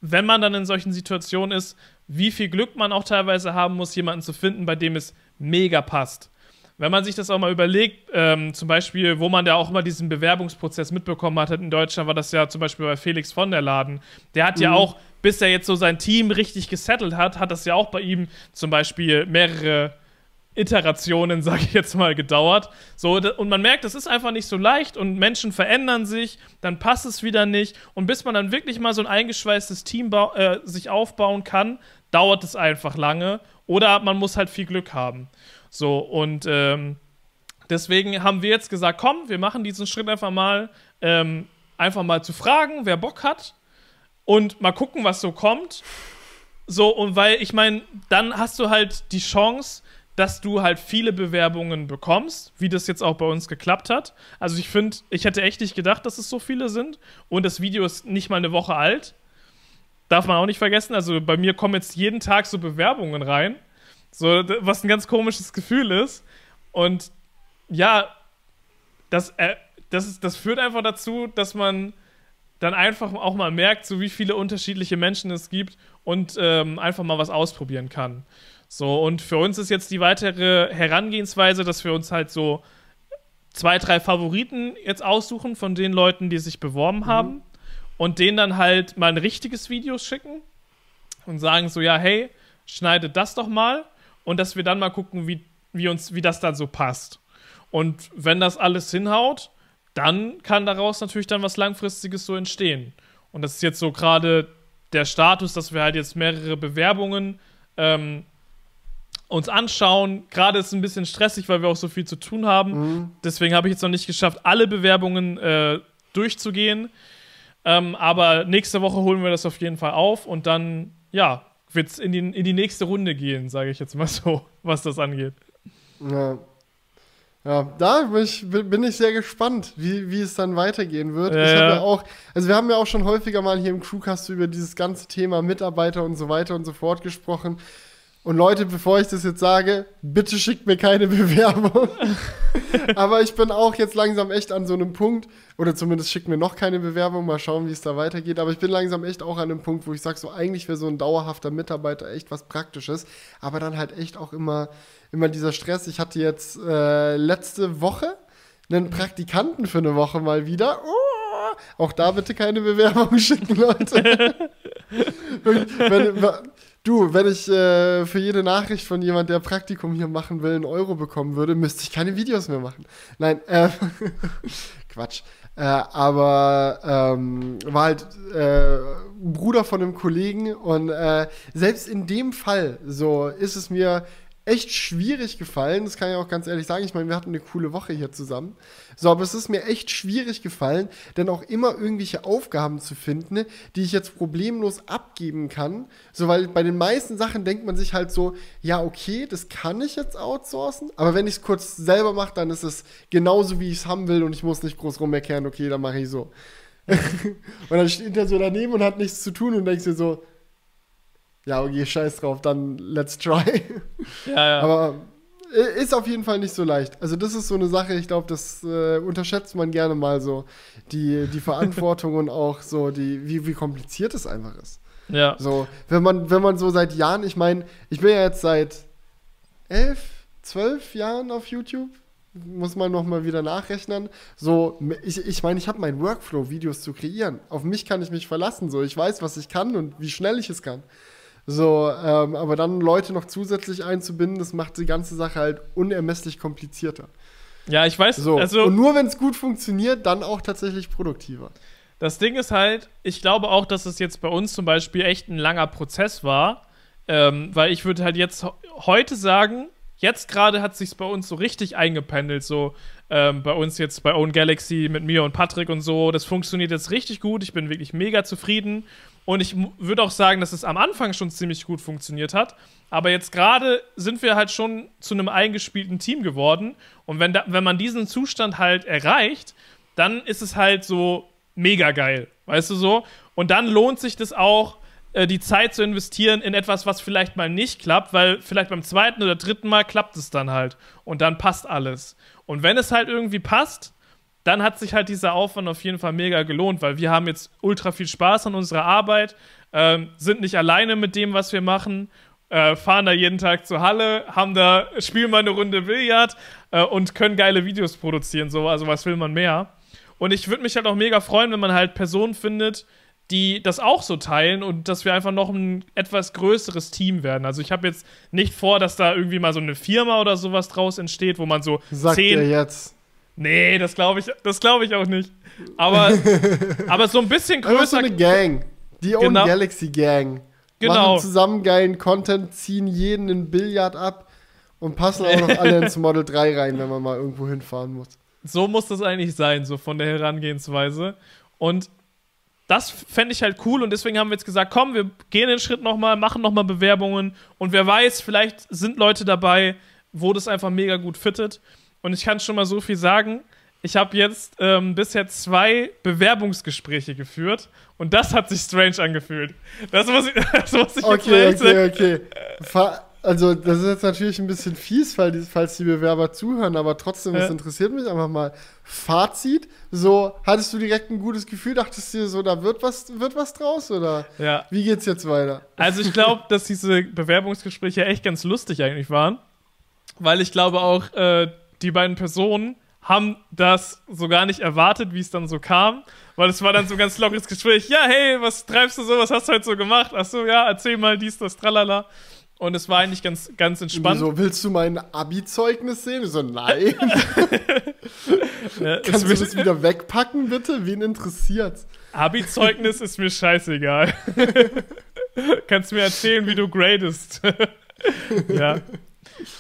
wenn man dann in solchen Situationen ist, wie viel Glück man auch teilweise haben muss, jemanden zu finden, bei dem es mega passt. Wenn man sich das auch mal überlegt, ähm, zum Beispiel, wo man da auch immer diesen Bewerbungsprozess mitbekommen hat, in Deutschland war das ja zum Beispiel bei Felix von der Laden. Der hat mhm. ja auch, bis er jetzt so sein Team richtig gesettelt hat, hat das ja auch bei ihm zum Beispiel mehrere Iterationen, [laughs] sage ich jetzt mal, gedauert. So, und man merkt, es ist einfach nicht so leicht und Menschen verändern sich, dann passt es wieder nicht. Und bis man dann wirklich mal so ein eingeschweißtes Team äh, sich aufbauen kann, dauert es einfach lange. Oder man muss halt viel Glück haben. So, und ähm, deswegen haben wir jetzt gesagt, komm, wir machen diesen Schritt einfach mal, ähm, einfach mal zu fragen, wer Bock hat und mal gucken, was so kommt. So, und weil ich meine, dann hast du halt die Chance, dass du halt viele Bewerbungen bekommst, wie das jetzt auch bei uns geklappt hat. Also ich finde, ich hätte echt nicht gedacht, dass es so viele sind. Und das Video ist nicht mal eine Woche alt. Darf man auch nicht vergessen. Also bei mir kommen jetzt jeden Tag so Bewerbungen rein. So, was ein ganz komisches Gefühl ist. Und ja, das, äh, das, ist, das führt einfach dazu, dass man dann einfach auch mal merkt, so wie viele unterschiedliche Menschen es gibt und ähm, einfach mal was ausprobieren kann. So, und für uns ist jetzt die weitere Herangehensweise, dass wir uns halt so zwei, drei Favoriten jetzt aussuchen von den Leuten, die sich beworben mhm. haben und denen dann halt mal ein richtiges Video schicken und sagen so, ja, hey, schneidet das doch mal und dass wir dann mal gucken, wie, wie uns, wie das dann so passt. Und wenn das alles hinhaut, dann kann daraus natürlich dann was Langfristiges so entstehen. Und das ist jetzt so gerade der Status, dass wir halt jetzt mehrere Bewerbungen ähm, uns anschauen. Gerade ist es ein bisschen stressig, weil wir auch so viel zu tun haben. Mhm. Deswegen habe ich jetzt noch nicht geschafft, alle Bewerbungen äh, durchzugehen. Ähm, aber nächste Woche holen wir das auf jeden Fall auf und dann, ja, wird es in die, in die nächste Runde gehen, sage ich jetzt mal so, [laughs] was das angeht. Ja. Ja, da bin ich, bin ich sehr gespannt, wie, wie es dann weitergehen wird. Ja, ich habe ja auch, also wir haben ja auch schon häufiger mal hier im Crewcast über dieses ganze Thema Mitarbeiter und so weiter und so fort gesprochen. Und Leute, bevor ich das jetzt sage, bitte schickt mir keine [laughs] Bewerbung. Aber ich bin auch jetzt langsam echt an so einem Punkt, oder zumindest schickt mir noch keine Bewerbung, mal schauen, wie es da weitergeht. Aber ich bin langsam echt auch an einem Punkt, wo ich sage, so eigentlich wäre so ein dauerhafter Mitarbeiter echt was Praktisches. Aber dann halt echt auch immer, immer dieser Stress. Ich hatte jetzt äh, letzte Woche einen Praktikanten für eine Woche mal wieder. Oh, auch da bitte keine Bewerbung [laughs] schicken, Leute. [laughs] wenn, wenn, Du, wenn ich äh, für jede Nachricht von jemand, der Praktikum hier machen will, einen Euro bekommen würde, müsste ich keine Videos mehr machen. Nein, äh, [laughs] Quatsch. Äh, aber ähm, war halt äh, Bruder von einem Kollegen und äh, selbst in dem Fall so ist es mir echt schwierig gefallen. Das kann ich auch ganz ehrlich sagen. Ich meine, wir hatten eine coole Woche hier zusammen. So, aber es ist mir echt schwierig gefallen, dann auch immer irgendwelche Aufgaben zu finden, die ich jetzt problemlos abgeben kann. So, weil bei den meisten Sachen denkt man sich halt so, ja, okay, das kann ich jetzt outsourcen. Aber wenn ich es kurz selber mache, dann ist es genauso, wie ich es haben will und ich muss nicht groß rumerkehren, okay, dann mache ich so. [laughs] und dann steht er so daneben und hat nichts zu tun und denkst dir so, ja, okay, scheiß drauf, dann let's try. Ja, ja. Aber äh, ist auf jeden Fall nicht so leicht. Also, das ist so eine Sache, ich glaube, das äh, unterschätzt man gerne mal so. Die, die Verantwortung und auch so, die, wie, wie kompliziert es einfach ist. Ja. So, wenn man, wenn man so seit Jahren, ich meine, ich bin ja jetzt seit elf, zwölf Jahren auf YouTube. Muss man nochmal wieder nachrechnen. So, ich meine, ich, mein, ich habe meinen Workflow, Videos zu kreieren. Auf mich kann ich mich verlassen. So, ich weiß, was ich kann und wie schnell ich es kann. So, ähm, aber dann Leute noch zusätzlich einzubinden, das macht die ganze Sache halt unermesslich komplizierter. Ja, ich weiß. So. Also, und nur wenn es gut funktioniert, dann auch tatsächlich produktiver. Das Ding ist halt, ich glaube auch, dass es jetzt bei uns zum Beispiel echt ein langer Prozess war, ähm, weil ich würde halt jetzt heute sagen, jetzt gerade hat sich bei uns so richtig eingependelt, so ähm, bei uns jetzt bei Own Galaxy mit mir und Patrick und so. Das funktioniert jetzt richtig gut. Ich bin wirklich mega zufrieden. Und ich würde auch sagen, dass es am Anfang schon ziemlich gut funktioniert hat. Aber jetzt gerade sind wir halt schon zu einem eingespielten Team geworden. Und wenn, da, wenn man diesen Zustand halt erreicht, dann ist es halt so mega geil. Weißt du so? Und dann lohnt sich das auch, äh, die Zeit zu investieren in etwas, was vielleicht mal nicht klappt, weil vielleicht beim zweiten oder dritten Mal klappt es dann halt. Und dann passt alles. Und wenn es halt irgendwie passt, dann hat sich halt dieser Aufwand auf jeden Fall mega gelohnt, weil wir haben jetzt ultra viel Spaß an unserer Arbeit, ähm, sind nicht alleine mit dem, was wir machen, äh, fahren da jeden Tag zur Halle, haben da, spielen mal eine Runde Billard äh, und können geile Videos produzieren. So, also was will man mehr? Und ich würde mich halt auch mega freuen, wenn man halt Personen findet, die das auch so teilen und dass wir einfach noch ein etwas größeres Team werden. Also ich habe jetzt nicht vor, dass da irgendwie mal so eine Firma oder sowas draus entsteht, wo man so Sagt zehn. jetzt. Nee, das glaube ich, das glaube ich auch nicht. Aber, [laughs] aber so ein bisschen Einfach so größer. eine Gang. Die Own Genau. Galaxy Gang. Genau. Machen zusammen geilen Content, ziehen jeden in Billard ab und passen auch noch alle ins [laughs] Model 3 rein, wenn man mal irgendwo hinfahren muss. So muss das eigentlich sein, so von der Herangehensweise. Und das fände ich halt cool und deswegen haben wir jetzt gesagt, komm, wir gehen den Schritt nochmal, machen nochmal Bewerbungen und wer weiß, vielleicht sind Leute dabei, wo das einfach mega gut fittet. Und ich kann schon mal so viel sagen, ich habe jetzt ähm, bisher zwei Bewerbungsgespräche geführt und das hat sich strange angefühlt. Das muss ich, [laughs] das muss ich jetzt mal Okay, sagen. okay, okay. Also, das ist jetzt natürlich ein bisschen fies, weil die, falls die Bewerber zuhören, aber trotzdem, das Ja. interessiert mich einfach mal. Fazit: So, hattest du direkt ein gutes Gefühl? Dachtest du dir so, da wird was, wird was draus? Oder Ja. wie geht's jetzt weiter? Also ich glaube, dass diese Bewerbungsgespräche echt ganz lustig eigentlich waren, weil ich glaube auch, äh, die beiden Personen haben das so gar nicht erwartet, wie es dann so kam, weil es war dann so ein ganz lockeres Gespräch. Ja, hey, was treibst du so, was hast du heute so gemacht? Ach so, ja, erzähl mal dies, das, tralala. Und es war eigentlich ganz, ganz entspannt. So, willst du mein Abi-Zeugnis sehen? Ich So, nein. [laughs] [laughs] Ja, es Kannst du das wieder wegpacken, bitte? Wen interessiert's? Abi-Zeugnis ist mir scheißegal. [laughs] Kannst mir erzählen, wie du gradest. ja.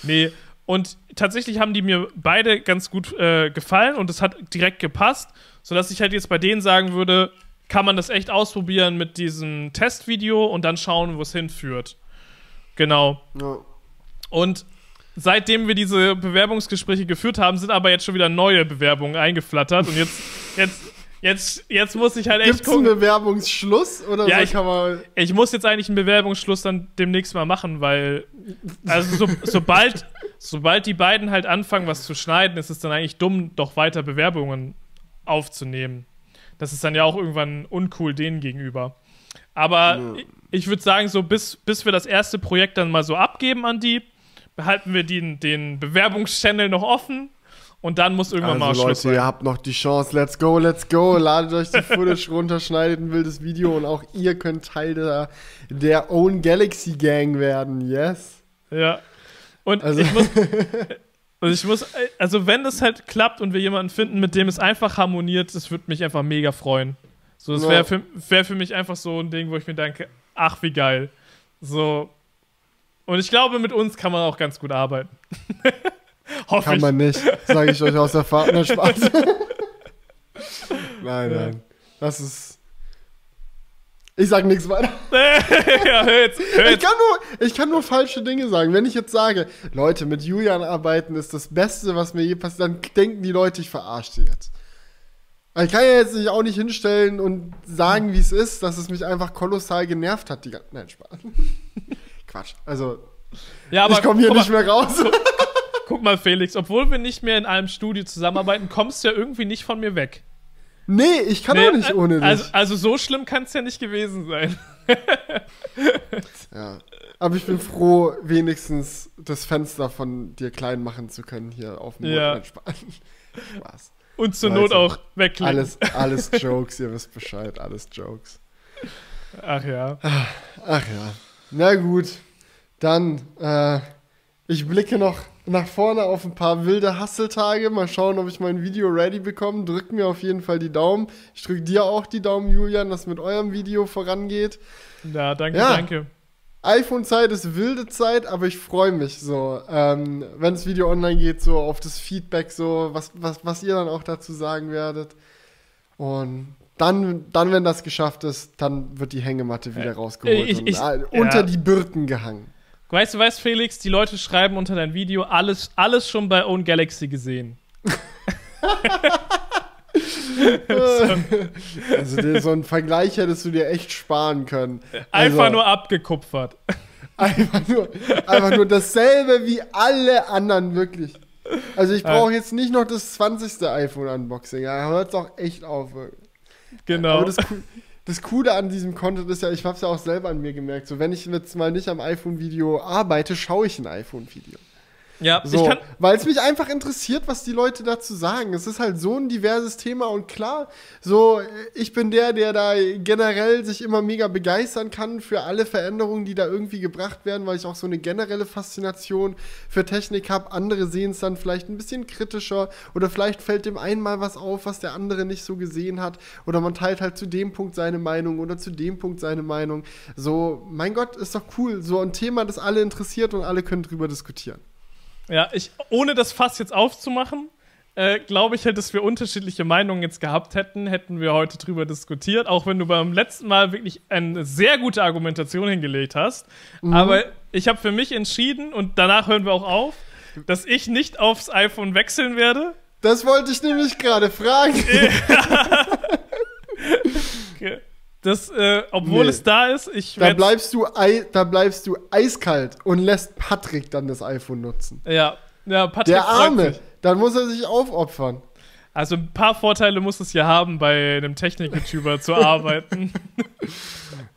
Nee. Und tatsächlich haben die mir beide ganz gut äh, gefallen und es hat direkt gepasst, sodass ich halt jetzt bei denen sagen würde, kann man das echt ausprobieren mit diesem Testvideo und dann schauen, wo es hinführt. Genau. Ja. Und seitdem wir diese Bewerbungsgespräche geführt haben, sind aber jetzt schon wieder neue Bewerbungen eingeflattert und jetzt, jetzt, jetzt, jetzt muss ich halt echt Gibt's einen gucken. Bewerbungsschluss? Oder Ja, so ich- kann man. Ich muss jetzt eigentlich einen Bewerbungsschluss dann demnächst mal machen, weil also so, sobald, sobald die beiden halt anfangen, was zu schneiden, ist es dann eigentlich dumm, doch weiter Bewerbungen aufzunehmen. Das ist dann ja auch irgendwann uncool denen gegenüber. Aber ich, ich würde sagen, so bis, bis wir das erste Projekt dann mal so abgeben an die, behalten wir den, den Bewerbungschannel noch offen und dann muss irgendwann mal Also Schluss Leute, ihr sein. habt noch die Chance. Let's go, let's go. Ladet euch die Footage [laughs] runter, schneidet ein wildes Video und auch ihr könnt Teil der, der Own Galaxy Gang werden. Yes. Ja. Und Also- ich muss. [laughs] Also ich muss, also wenn das halt klappt und wir jemanden finden, mit dem es einfach harmoniert, das würde mich einfach mega freuen. So, das wäre für, wär für mich einfach so ein Ding, wo ich mir denke, ach, wie geil. So. Und ich glaube, mit uns kann man auch ganz gut arbeiten. [laughs] Hoffe Kann ich. man nicht, sage ich euch aus Erfahrung. Nein, Spaß. [laughs] nein, nein. Das ist. Ich sag nichts weiter. [laughs] ja, hör jetzt, hör Ich kann, nur, ich kann nur falsche Dinge sagen. Wenn ich jetzt sage, Leute, mit Julian arbeiten ist das Beste, was mir je passiert, dann denken die Leute, ich verarsche jetzt. Ich kann ja jetzt nicht auch nicht hinstellen und sagen, wie es ist, dass es mich einfach kolossal genervt hat. Die, Nein, Spaß. [laughs] Quatsch. Also, Ja, aber ich komme hier nicht mehr raus. Guck mal, Felix, obwohl wir nicht mehr in einem Studio zusammenarbeiten, kommst du ja irgendwie nicht von mir weg. nee, ich kann Nee, auch nicht ohne dich. Also, also so schlimm kann es ja nicht gewesen sein. ja. Aber ich bin froh, wenigstens das Fenster von dir klein machen zu können hier auf dem Ja. Nein, Spaß. Spaß. Und zur Leute, Not auch wegklicken. Alles, alles Jokes, ihr wisst Bescheid, alles Jokes. Ach ja. Ach ja. Na gut. Dann, äh, ich blicke noch nach vorne auf ein paar wilde Hasseltage. Mal schauen, ob ich mein Video ready bekomme. Drückt mir auf jeden Fall die Daumen. Ich drücke dir auch die Daumen, Julian, dass mit eurem Video vorangeht. Ja, danke, Ja. danke. iPhone-Zeit ist wilde Zeit, aber ich freue mich so, ähm, wenn das Video online geht, so auf das Feedback, so was, was, was ihr dann auch dazu sagen werdet. Und dann, dann, wenn das geschafft ist, dann wird die Hängematte wieder rausgeholt ich- und ich- unter ja. die Birken gehangen. Weißt du, weißt Felix, die Leute schreiben unter dein Video alles, alles schon bei Own Galaxy gesehen. [laughs] Also dir, so einen Vergleich hättest du dir echt sparen können. Einfach Also, nur abgekupfert. [laughs] Einfach nur, einfach nur dasselbe wie alle anderen, wirklich. Also ich brauche jetzt nicht noch das 20. iPhone-Unboxing. Ja, hört doch echt auf. Genau. Aber das, das Coole an diesem Content ist ja, ich habe es ja auch selber an mir gemerkt, so wenn ich jetzt mal nicht am iPhone-Video arbeite, schaue ich ein iPhone-Video. Ja, So, weil es mich einfach interessiert, was die Leute dazu sagen. Es ist halt so ein diverses Thema und klar, so ich bin der, der da generell sich immer mega begeistern kann für alle Veränderungen, die da irgendwie gebracht werden, weil ich auch so eine generelle Faszination für Technik habe. Andere sehen es dann vielleicht ein bisschen kritischer oder vielleicht fällt dem einen mal was auf, was der andere nicht so gesehen hat oder man teilt halt zu dem Punkt seine Meinung oder zu dem Punkt seine Meinung. So, mein Gott, ist doch cool. So ein Thema, das alle interessiert und alle können drüber diskutieren. Ja, ich, ohne das Fass jetzt aufzumachen, äh, glaube ich halt, dass wir unterschiedliche Meinungen jetzt gehabt hätten, hätten wir heute drüber diskutiert, auch wenn du beim letzten Mal wirklich eine sehr gute Argumentation hingelegt hast. Aber ich habe für mich entschieden, und danach hören wir auch auf, dass ich nicht aufs iPhone wechseln werde. Das wollte ich nämlich gerade fragen. [laughs] Das, äh, obwohl Nee. es da ist, ich Da bleibst, du da bleibst du eiskalt und lässt Patrick dann das iPhone nutzen. Ja, ja, Patrick Der Arme, dann muss er sich aufopfern. Also ein paar Vorteile muss es ja haben, bei einem Technik-YouTuber zu [laughs] arbeiten.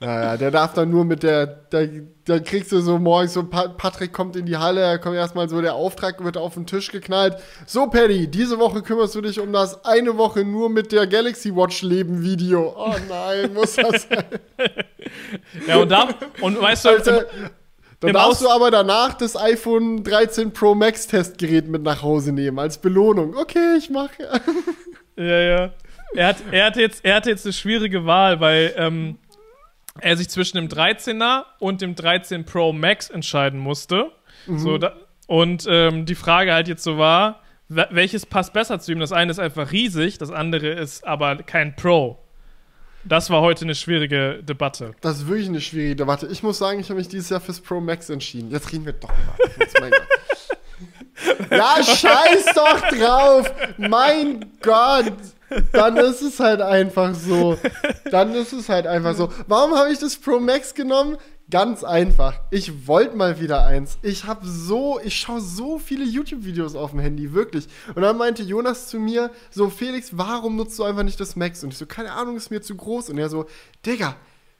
Naja, der darf dann nur mit der, da, da kriegst du so morgens so, Pa- Patrick kommt in die Halle, da kommt erstmal so der Auftrag, wird auf den Tisch geknallt. So, Paddy, diese Woche kümmerst du dich um das eine Woche nur mit der Galaxy Watch Leben Video. Oh nein, muss das [laughs] sein. ja, und da, und weißt du, Alter, dann im darfst Aus- du aber danach das iPhone 13 Pro Max Testgerät mit nach Hause nehmen als Belohnung. Okay, ich mache. Ja, ja. Er, hat, er, hatte jetzt, er hatte jetzt eine schwierige Wahl, weil ähm, er sich zwischen dem 13er und dem 13 Pro Max entscheiden musste. So, da, und ähm, die Frage halt jetzt so war, wel- welches passt besser zu ihm? Das eine ist einfach riesig, das andere ist aber kein Pro. Das war heute eine schwierige Debatte. Das ist wirklich eine schwierige Debatte. Ich muss sagen, ich habe mich dieses Jahr fürs Pro Max entschieden. Jetzt reden wir doch mal. [laughs] Ja, scheiß doch drauf. Mein Gott. Dann ist es halt einfach so. Dann ist es halt einfach so. Warum habe ich das Pro Max genommen? Ganz einfach. Ich wollte mal wieder eins. Ich habe so, ich schaue so viele YouTube-Videos auf dem Handy, wirklich. Und dann meinte Jonas zu mir, so Felix, warum nutzt du einfach nicht das Max? Und ich so, keine Ahnung, ist mir zu groß. Und er so, Digga,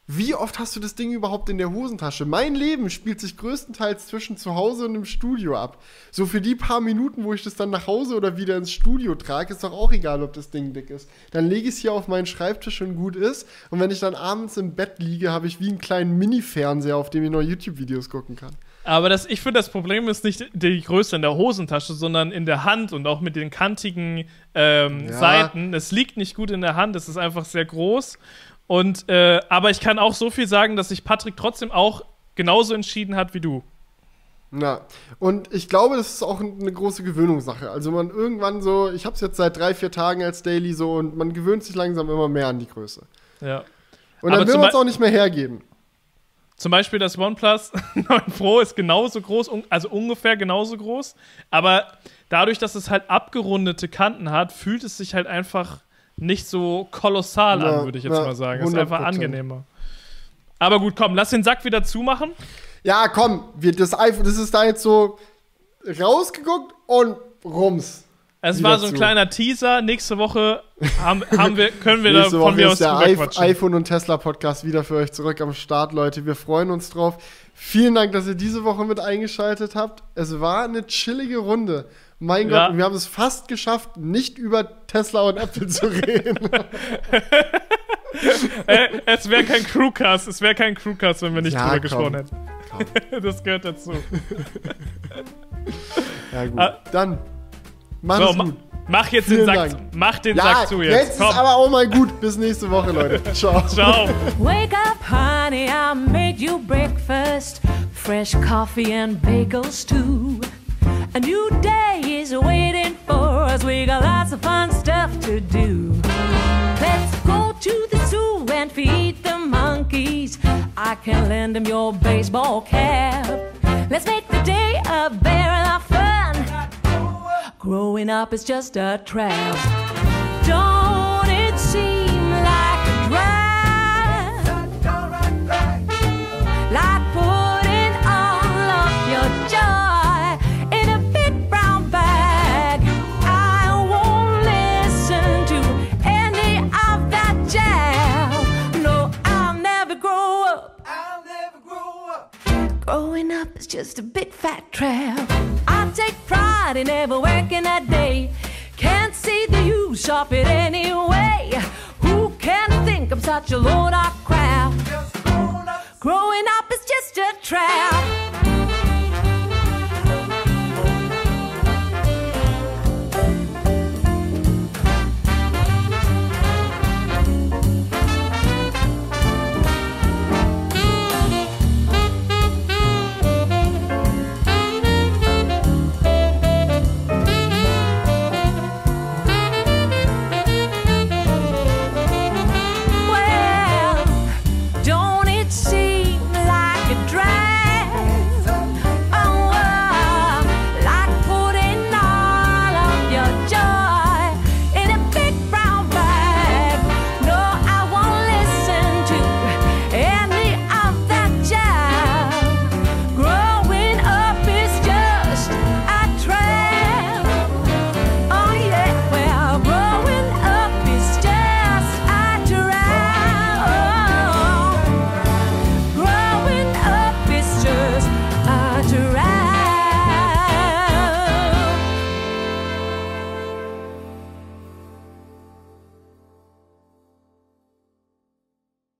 wie oft hast du das Ding überhaupt in der Hosentasche? Mein Leben spielt sich größtenteils zwischen zu Hause und im Studio ab. So für die paar Minuten, wo ich das dann nach Hause oder wieder ins Studio trage, ist doch auch egal, ob das Ding dick ist. Dann lege ich es hier auf meinen Schreibtisch und gut ist. Und wenn ich dann abends im Bett liege, habe ich wie einen kleinen Mini-Fernseher, auf dem ich noch YouTube-Videos gucken kann. Aber das, ich finde, das Problem ist nicht die Größe in der Hosentasche, sondern in der Hand und auch mit den kantigen ähm, Ja. Seiten. Es liegt nicht gut in der Hand, es ist einfach sehr groß. Und, äh, aber ich kann auch so viel sagen, dass sich Patrick trotzdem auch genauso entschieden hat wie du. Ja, und ich glaube, das ist auch eine große Gewöhnungssache. Also man irgendwann so, ich habe es jetzt seit drei, vier Tagen als Daily so und man gewöhnt sich langsam immer mehr an die Größe. Ja. Und Aber dann will zum man es auch nicht mehr hergeben. Zum Beispiel das OnePlus [laughs] 9 Pro ist genauso groß, also ungefähr genauso groß. Aber dadurch, dass es halt abgerundete Kanten hat, fühlt es sich halt einfach nicht so kolossal Ja, an, würde ich jetzt ja, mal sagen. Es ist einfach 100%. angenehmer. Aber gut, komm, lass den Sack wieder zumachen. Ja, komm, wir, das iPhone, das ist da jetzt so rausgeguckt und rums. Es war so ein zu. kleiner Teaser. Nächste Woche haben, [laughs] haben wir, können wir da von Woche mir aus ist der iPhone und Tesla Podcast wieder für euch zurück am Start, Leute. Wir freuen uns drauf. Vielen Dank, dass ihr diese Woche mit eingeschaltet habt. Es war eine chillige Runde. Mein Ja. Gott, und wir haben es fast geschafft, nicht über Tesla und Apple zu reden. [laughs] äh, es wäre kein Crewcast, es wäre kein Crewcast, wenn wir nicht Ja, drüber komm. gesprochen hätten. [laughs] das gehört dazu. Ja, gut. Ah. Dann, mach So, es gut. mach jetzt Vielen den Sack, Dank. mach den Ja, Sack zu jetzt. jetzt Komm, ist aber auch mal gut. Bis nächste Woche, Leute. [laughs] Ciao. ciao. Wake up, honey, I made you breakfast. Fresh coffee and bagels, too. A new day is waiting for us. We got lots of fun stuff to do. Let's go to the zoo and feed the monkeys. I can lend them your baseball cap. Let's make the day a barrel of fun. Growing up is just a trap. Don't it seem is just a big fat trap. I take pride in never working a day. Can't see the use, of it anyway. Who can think I'm such a load of crap? Growing up is just a trap.